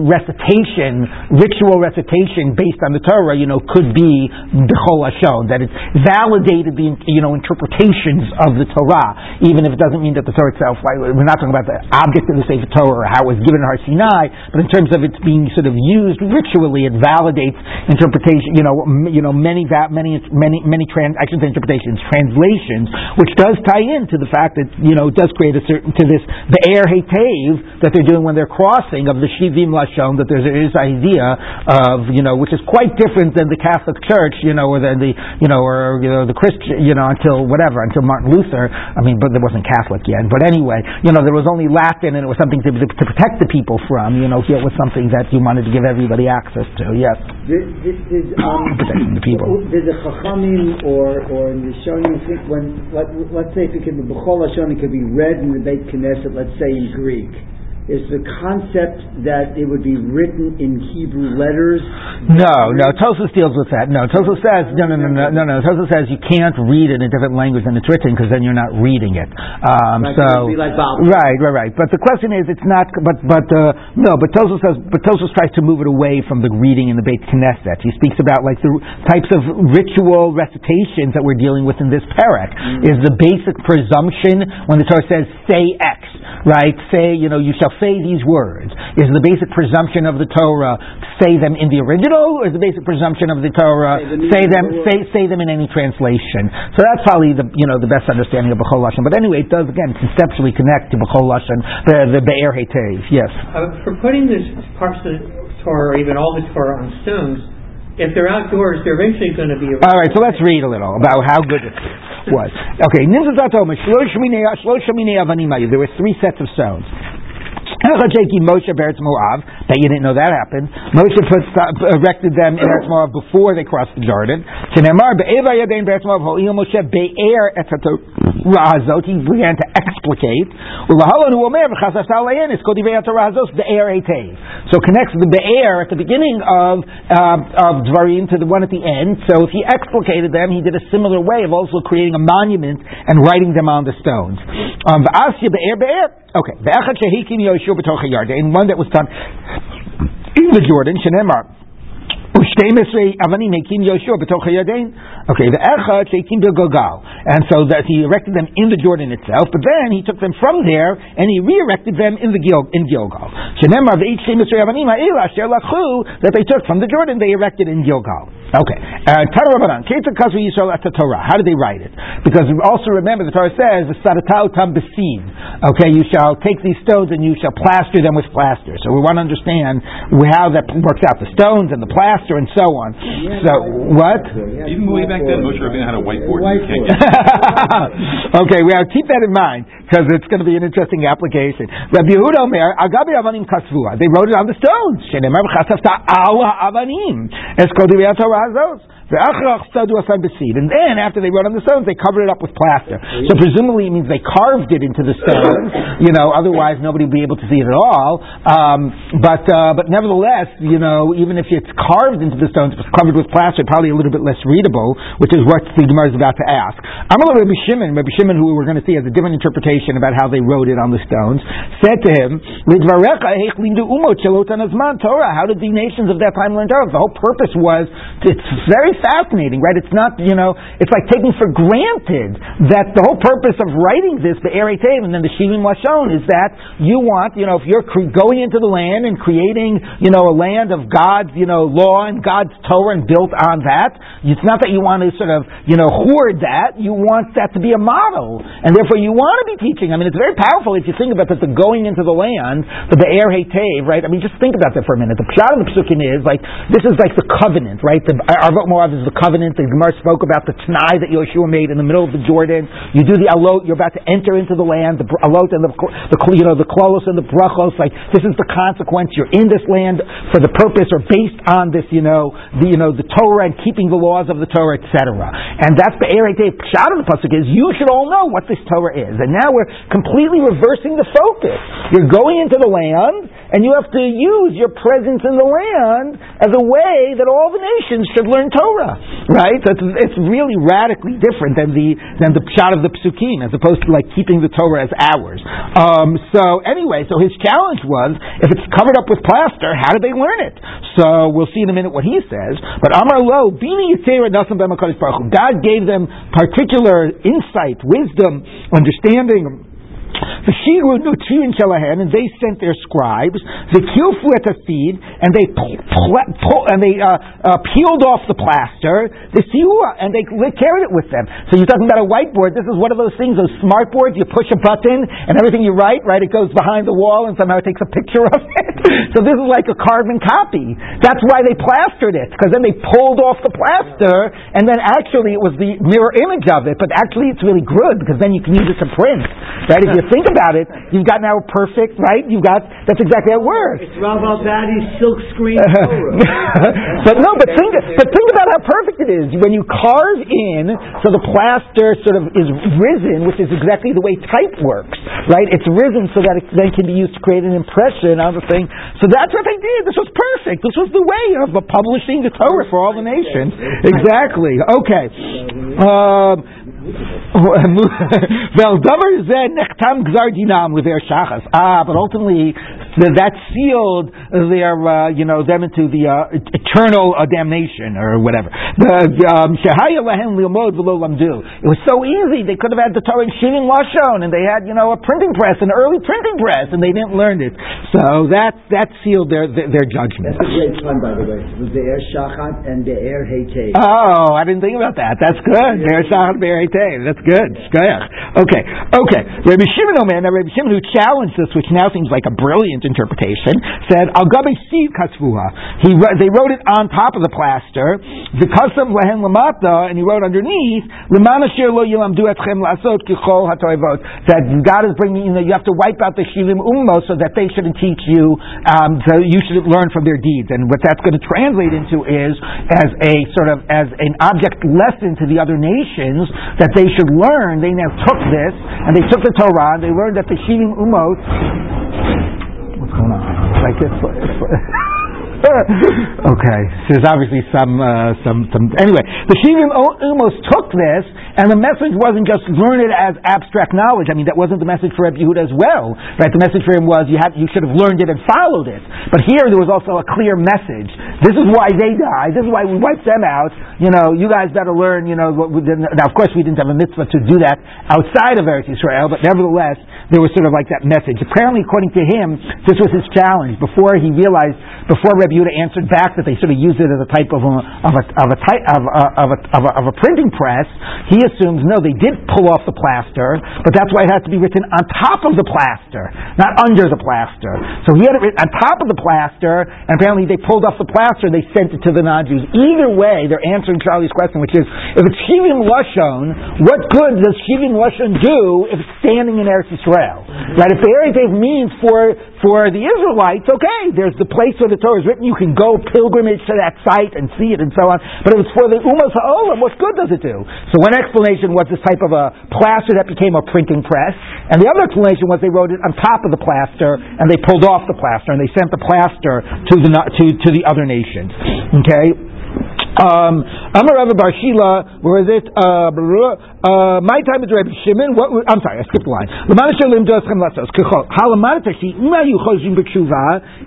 recitation, ritual recitation based on the Torah, you know, could be B'chol that it validated the, you know, interpretations of the Torah, even if it doesn't mean that the Torah itself, we're not talking about the object of the Sefer Torah or how it was given in Har Sinai, but in terms of its being sort of used ritually, it validates interpretation, you know, you know, many, many, many, many trans, I shouldn't say interpretations, translations, which does tie into the fact that, you know, it does create a certain, to this, the air hetev that they're doing when they're crossing of the Shivim Lashon, that there's this idea of, you know, which is quite different than the Catholic Church, you know, or than the, you know, or, you know, the Christian, you know, until whatever, until Martin Luther, I mean, but there wasn't Catholic yet, but anyway, you know, there was only Latin and it was something to, to protect the people from, you know, here it was something that you wanted to give everybody access to, yes. Did, did, did, um, Protecting the people. Did the Chachamim or or in the Shonim when let, let's say if it could be B'chol Lashon, it could be read in the Beit Knesset, let's say in Greek. Is the concept that it would be written in Hebrew letters? No, no. Tosfos deals with that. No, Tosfos says no, no, no, no, no, no. Tosfos says you can't read it in a different language than it's written because then you're not reading it. Um, Like, so it like right, right, right. But the question is, it's not. But but uh, no. But Tosfos says. But Tosfos tries to move it away from the reading in the Beit Knesset. He speaks about like the types of ritual recitations that we're dealing with in this parak. Is the basic presumption when the Torah says say X, right? Say you know you shall say these words. Is the basic presumption of the Torah say them in the original, or is the basic presumption of the Torah Say the meaning say of them say say them in any translation? So that's probably the you know the best understanding of B'chol Lashon. But anyway, it does again conceptually connect to B'chol Lashon, the the Be'er Hetev. Yes. Uh, for putting this parts of the Torah, or even all the Torah, on stones, if they're outdoors, they're eventually going to be. All right, so let's read a little about how good it was. Okay, Nimzat Atoma, Shlosh Minei Shlosh Minei Avanim There were three sets of stones. Moshe Beretz. Bet you didn't know that happened. Moshe put, uh, erected them in Eretz Moav before they crossed the Jordan. Shenemar Be'eva Yadein Beretz. He began to explicate. So connects the Be'er at the beginning of uh, of Dvarim to the one at the end. So if he explicated them, he did a similar way of also creating a monument and writing them on the stones. Um. Okay. HaYarden. One that was done in the Jordan. Shenemar. Okay, the echad shekim Gilgal, and so that he erected them in the Jordan itself, but then he took them from there and he re-erected them in the Gil in Gilgal. Shenemar ve'ich shtemesrei avanim that they took from the Jordan they erected in Gilgal. Okay, uh, Torah Rabbanan, Yisrael at Torah. How did they write it? Because also remember the Torah says Saratau tam besid. Okay, you shall take these stones and you shall plaster them with plaster. So we want to understand how that works out. The stones and the plaster and so on. So what? Even way back then, Moshe Rabbeinu had a whiteboard. Whiteboard. okay, we have to keep that in mind because it's going to be an interesting application. Rabbi Yehuda Omer, Agabi Avanim Kasvua. They wrote it on the stones. Shenemar Chasafta Al Avanim. Es Kol Divrei Torah Hazos. And then, after they wrote on the stones, they covered it up with plaster. So presumably it means they carved it into the stones. You know, otherwise nobody would be able to see it at all. Um, but uh, but nevertheless, you know, even if it's carved into the stones, it was covered with plaster, probably a little bit less readable, which is what the Gemara is about to ask. Amalek Rabbi Shimon, Rabbi Shimon, who we're going to see has a different interpretation about how they wrote it on the stones, said to him, "Lidvarecha heich lindu umot shelot anazman Torah." How did the nations of that time learn Torah? The whole purpose was it's very fascinating, right? It's not, you know, it's like taking for granted that the whole purpose of writing this, the Eretev, and then the Shivim Lashon, is that you want, you know, if you're cre- going into the land and creating, you know, a land of God's, you know, law and God's Torah and built on that, it's not that you want to sort of, you know, hoard that. You want that to be a model, and therefore you want to be teaching. I mean, it's very powerful if you think about that. The going into the land, the Be'er Hetev, right? I mean, just think about that for a minute. The pshat of the psukim is like this is like the covenant, right? The Arvot Moav of is the covenant. The Gemara spoke about the Tanai that Yeshua made in the middle of the Jordan. You do the alot, you're about to enter into the land, the alot and the, the you know the klolos and the brachos. Like this is the consequence. You're in this land for the purpose or based on this, you know, the you know the Torah and keeping the laws of the Torah, etc. And that's the Eretei Pshat of the pasuk is you should all know what this Torah is. And now we're completely reversing the focus. You're going into the land and you have to use your presence in the land as a way that all the nations should learn Torah, right? It's, it's really radically different than the than the shot of the psukim, as opposed to like keeping the Torah as ours. Um, so anyway, so his challenge was if it's covered up with plaster, how did they learn it? So we'll see in a minute what he says. But Amar Lo, Bini God gave them particular insight, wisdom, understanding the Shiru Nutrian Shalahan, and they sent their scribes, the Kilfu et seed, and they and they uh, uh, peeled off the plaster, the Siua, and they, they carried it with them. So you're talking about a whiteboard. This is one of those things, those smart boards. You push a button, and everything you write, right, it goes behind the wall, and somehow it takes a picture of it. so this is like a carbon copy. That's why they plastered it, because then they pulled off the plaster, and then actually it was the mirror image of it. But actually, it's really good because then you can use it to print. Right? If you think about it, you've got now perfect, right? You've got, that's exactly how it works. It's Rav Albadi's silk screen but no, but think, but think about how perfect it is. When you carve in, so the plaster sort of is risen, which is exactly the way type works, right? It's risen so that it then can be used to create an impression on the thing. So that's what they did. This was perfect. This was the way of publishing the Torah for all the nations. Exactly. Okay. Um, well, gzar dinam their shachas. Ah, but ultimately that sealed their, uh, you know, them into the uh, eternal uh, damnation or whatever. Um, it was so easy; they could have had the Torah in Shivim Lashon, and they had, you know, a printing press, an early printing press, and they didn't learn it. So that that sealed their their, their judgment. That's a great pun, by the way. The air shachat and the air hate. Oh, I didn't think about that. That's good. Be'er shachat, be'er hate. That's good. Okay, okay. Rabbi Shimon Omer, now Rabbi Shimon who challenged this, which now seems like a brilliant interpretation, said Al Gabi Seed Kasvuha. He they wrote it on top of the plaster. The custom lehen lamata, and he wrote underneath Lemana Shir Lo Yilamdu Etchem Lasot Kichol Hatoivot. That God is bringing you know you have to wipe out the Shivim Ummo so that they shouldn't teach you. Um, so you should learn from their deeds, and what that's going to translate into is as a sort of as an object lesson to the other nations that they should learn. They now took this and they took the Torah. and They learned that the Shivim Umot. What's going on? Like it's, it's okay, there's obviously some, uh, some, some. Anyway, the Shivim almost took this, and the message wasn't just learn it as abstract knowledge. I mean, that wasn't the message for Rabbi Yehuda as well, right? The message for him was you had, you should have learned it and followed it. But here there was also a clear message. This is why they died. This is why we wiped them out. You know, you guys better learn. You know, now of course we didn't have a mitzvah to do that outside of Eretz Israel, but nevertheless there was sort of like that message. Apparently, according to him, this was his challenge before he realized before Rabbi Yehuda answered back that they sort of used it as a type of a, of a, printing press, he assumes no, they did pull off the plaster, but that's why it has to be written on top of the plaster, not under the plaster. So he had it written on top of the plaster, and apparently they pulled off the plaster and they sent it to the non-Jews. Either way, they're answering Charlie's question, which is, if it's Shivim Lashon, what good does Shivim Lashon do if it's standing in Eretz Israel? Right? If the Eretz means for, for the Israelites, okay, there's the place where the Torah is written, you can go pilgrimage to that site and see it and so on. But if it's for the Ummah Ha'olam, what good does it do? So one explanation was this type of a plaster that became a printing press, and the other explanation was they wrote it on top of the plaster and they pulled off the plaster and they sent the plaster to the to, to the other nations. Okay. Um, Amar Rava Bar Shila, where is it? Uh, uh, my time is Rabbi Shimon. What, I'm sorry, I skipped the line.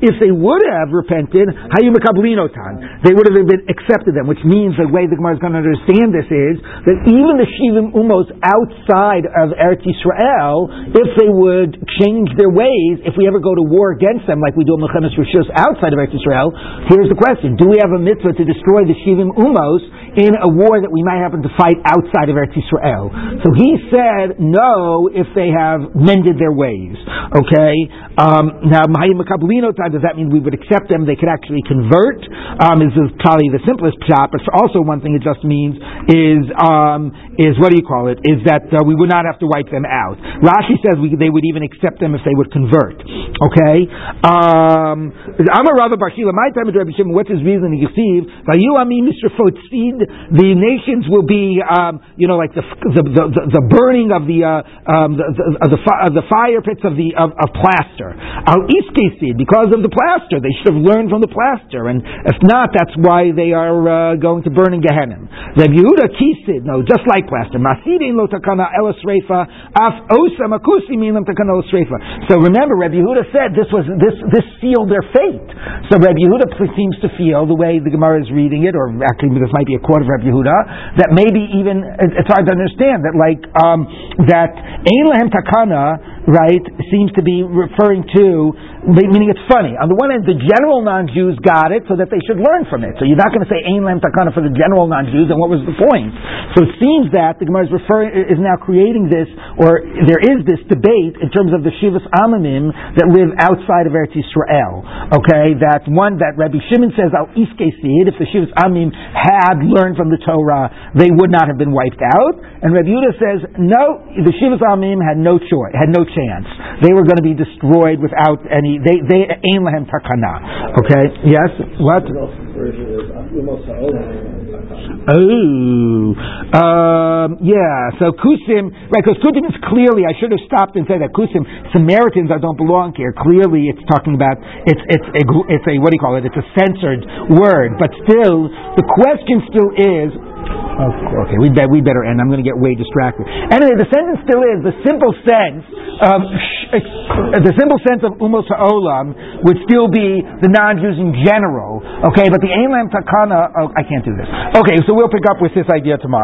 If they would have repented, they would have been accepted them, which means the way the Gemara is going to understand this is that even the Shivim Umos outside of Eretz Yisrael, if they would change their ways, if we ever go to war against them, like we do in Mechemes Rishus outside of Eretz Yisrael, here's the question: Do we have a mitzvah to destroy the Shivim Shivim Umos in a war that we might happen to fight outside of Eretz Yisrael. So he said no if they have mended their ways. Okay. Um, now, Mahayim Makablino time, does that mean we would accept them? They could actually convert. Um, this is probably the simplest shot, but also one thing it just means is um, is what do you call it? Is that uh, we would not have to wipe them out. Rashi says we, they would even accept them if they would convert. Okay. Um, a Rava Barshila, my time at Rabbi Shimon. What's his reason? You see, the nations will be, um, you know, like the the, the, the burning of the uh, um, the, the, the, the, fire pits of the of, of plaster. Al iskesi because of the plaster, they should have learned from the plaster, and if not, that's why they are uh, going to burn in Gehenna. Rabbi Yehuda kisid, no, just like plaster. Masidin af osa. So remember, Rabbi Yehuda said this was this this sealed their fate. So Rabbi Yehuda seems to feel the way the Gemara is reading it, or actually this might be a quote of Rabbi Yehuda, that maybe even it's hard to understand that like um, that ein lahem takana right, seems to be referring to, meaning it's funny. On the one hand, the general non-Jews got it so that they should learn from it. So you're not going to say Ein Lam Takana for the general non-Jews, and what was the point? So it seems that the Gemara is referring, is now creating this, or there is this debate in terms of the Shivas Amamim that live outside of Eretz Yisrael. Okay, that one, that Rabbi Shimon says, Al Iske if the Shivas Amamim had learned from the Torah, they would not have been wiped out. And Rabbi Yehuda says, no, the Shivas Amamim had no choice, had no chance. They were going to be destroyed without any. They they lahem takana. Okay. Yes. What? Oh, um, yeah. So Kusim, right? Because Kusim is clearly. I should have stopped and said that Kusim Samaritans I don't belong here. Clearly, it's talking about it's it's a it's a what do you call it? It's a censored word, but still, the question still is okay, we, be, we better end. I'm going to get way distracted. Anyway, the sentence still is the simple sense of eh, the simple sense of umos ha'olam would still be the non-Jews in general. Okay, but the Ein Takana. Oh, I can't do this. Okay, so we'll pick up with this idea tomorrow.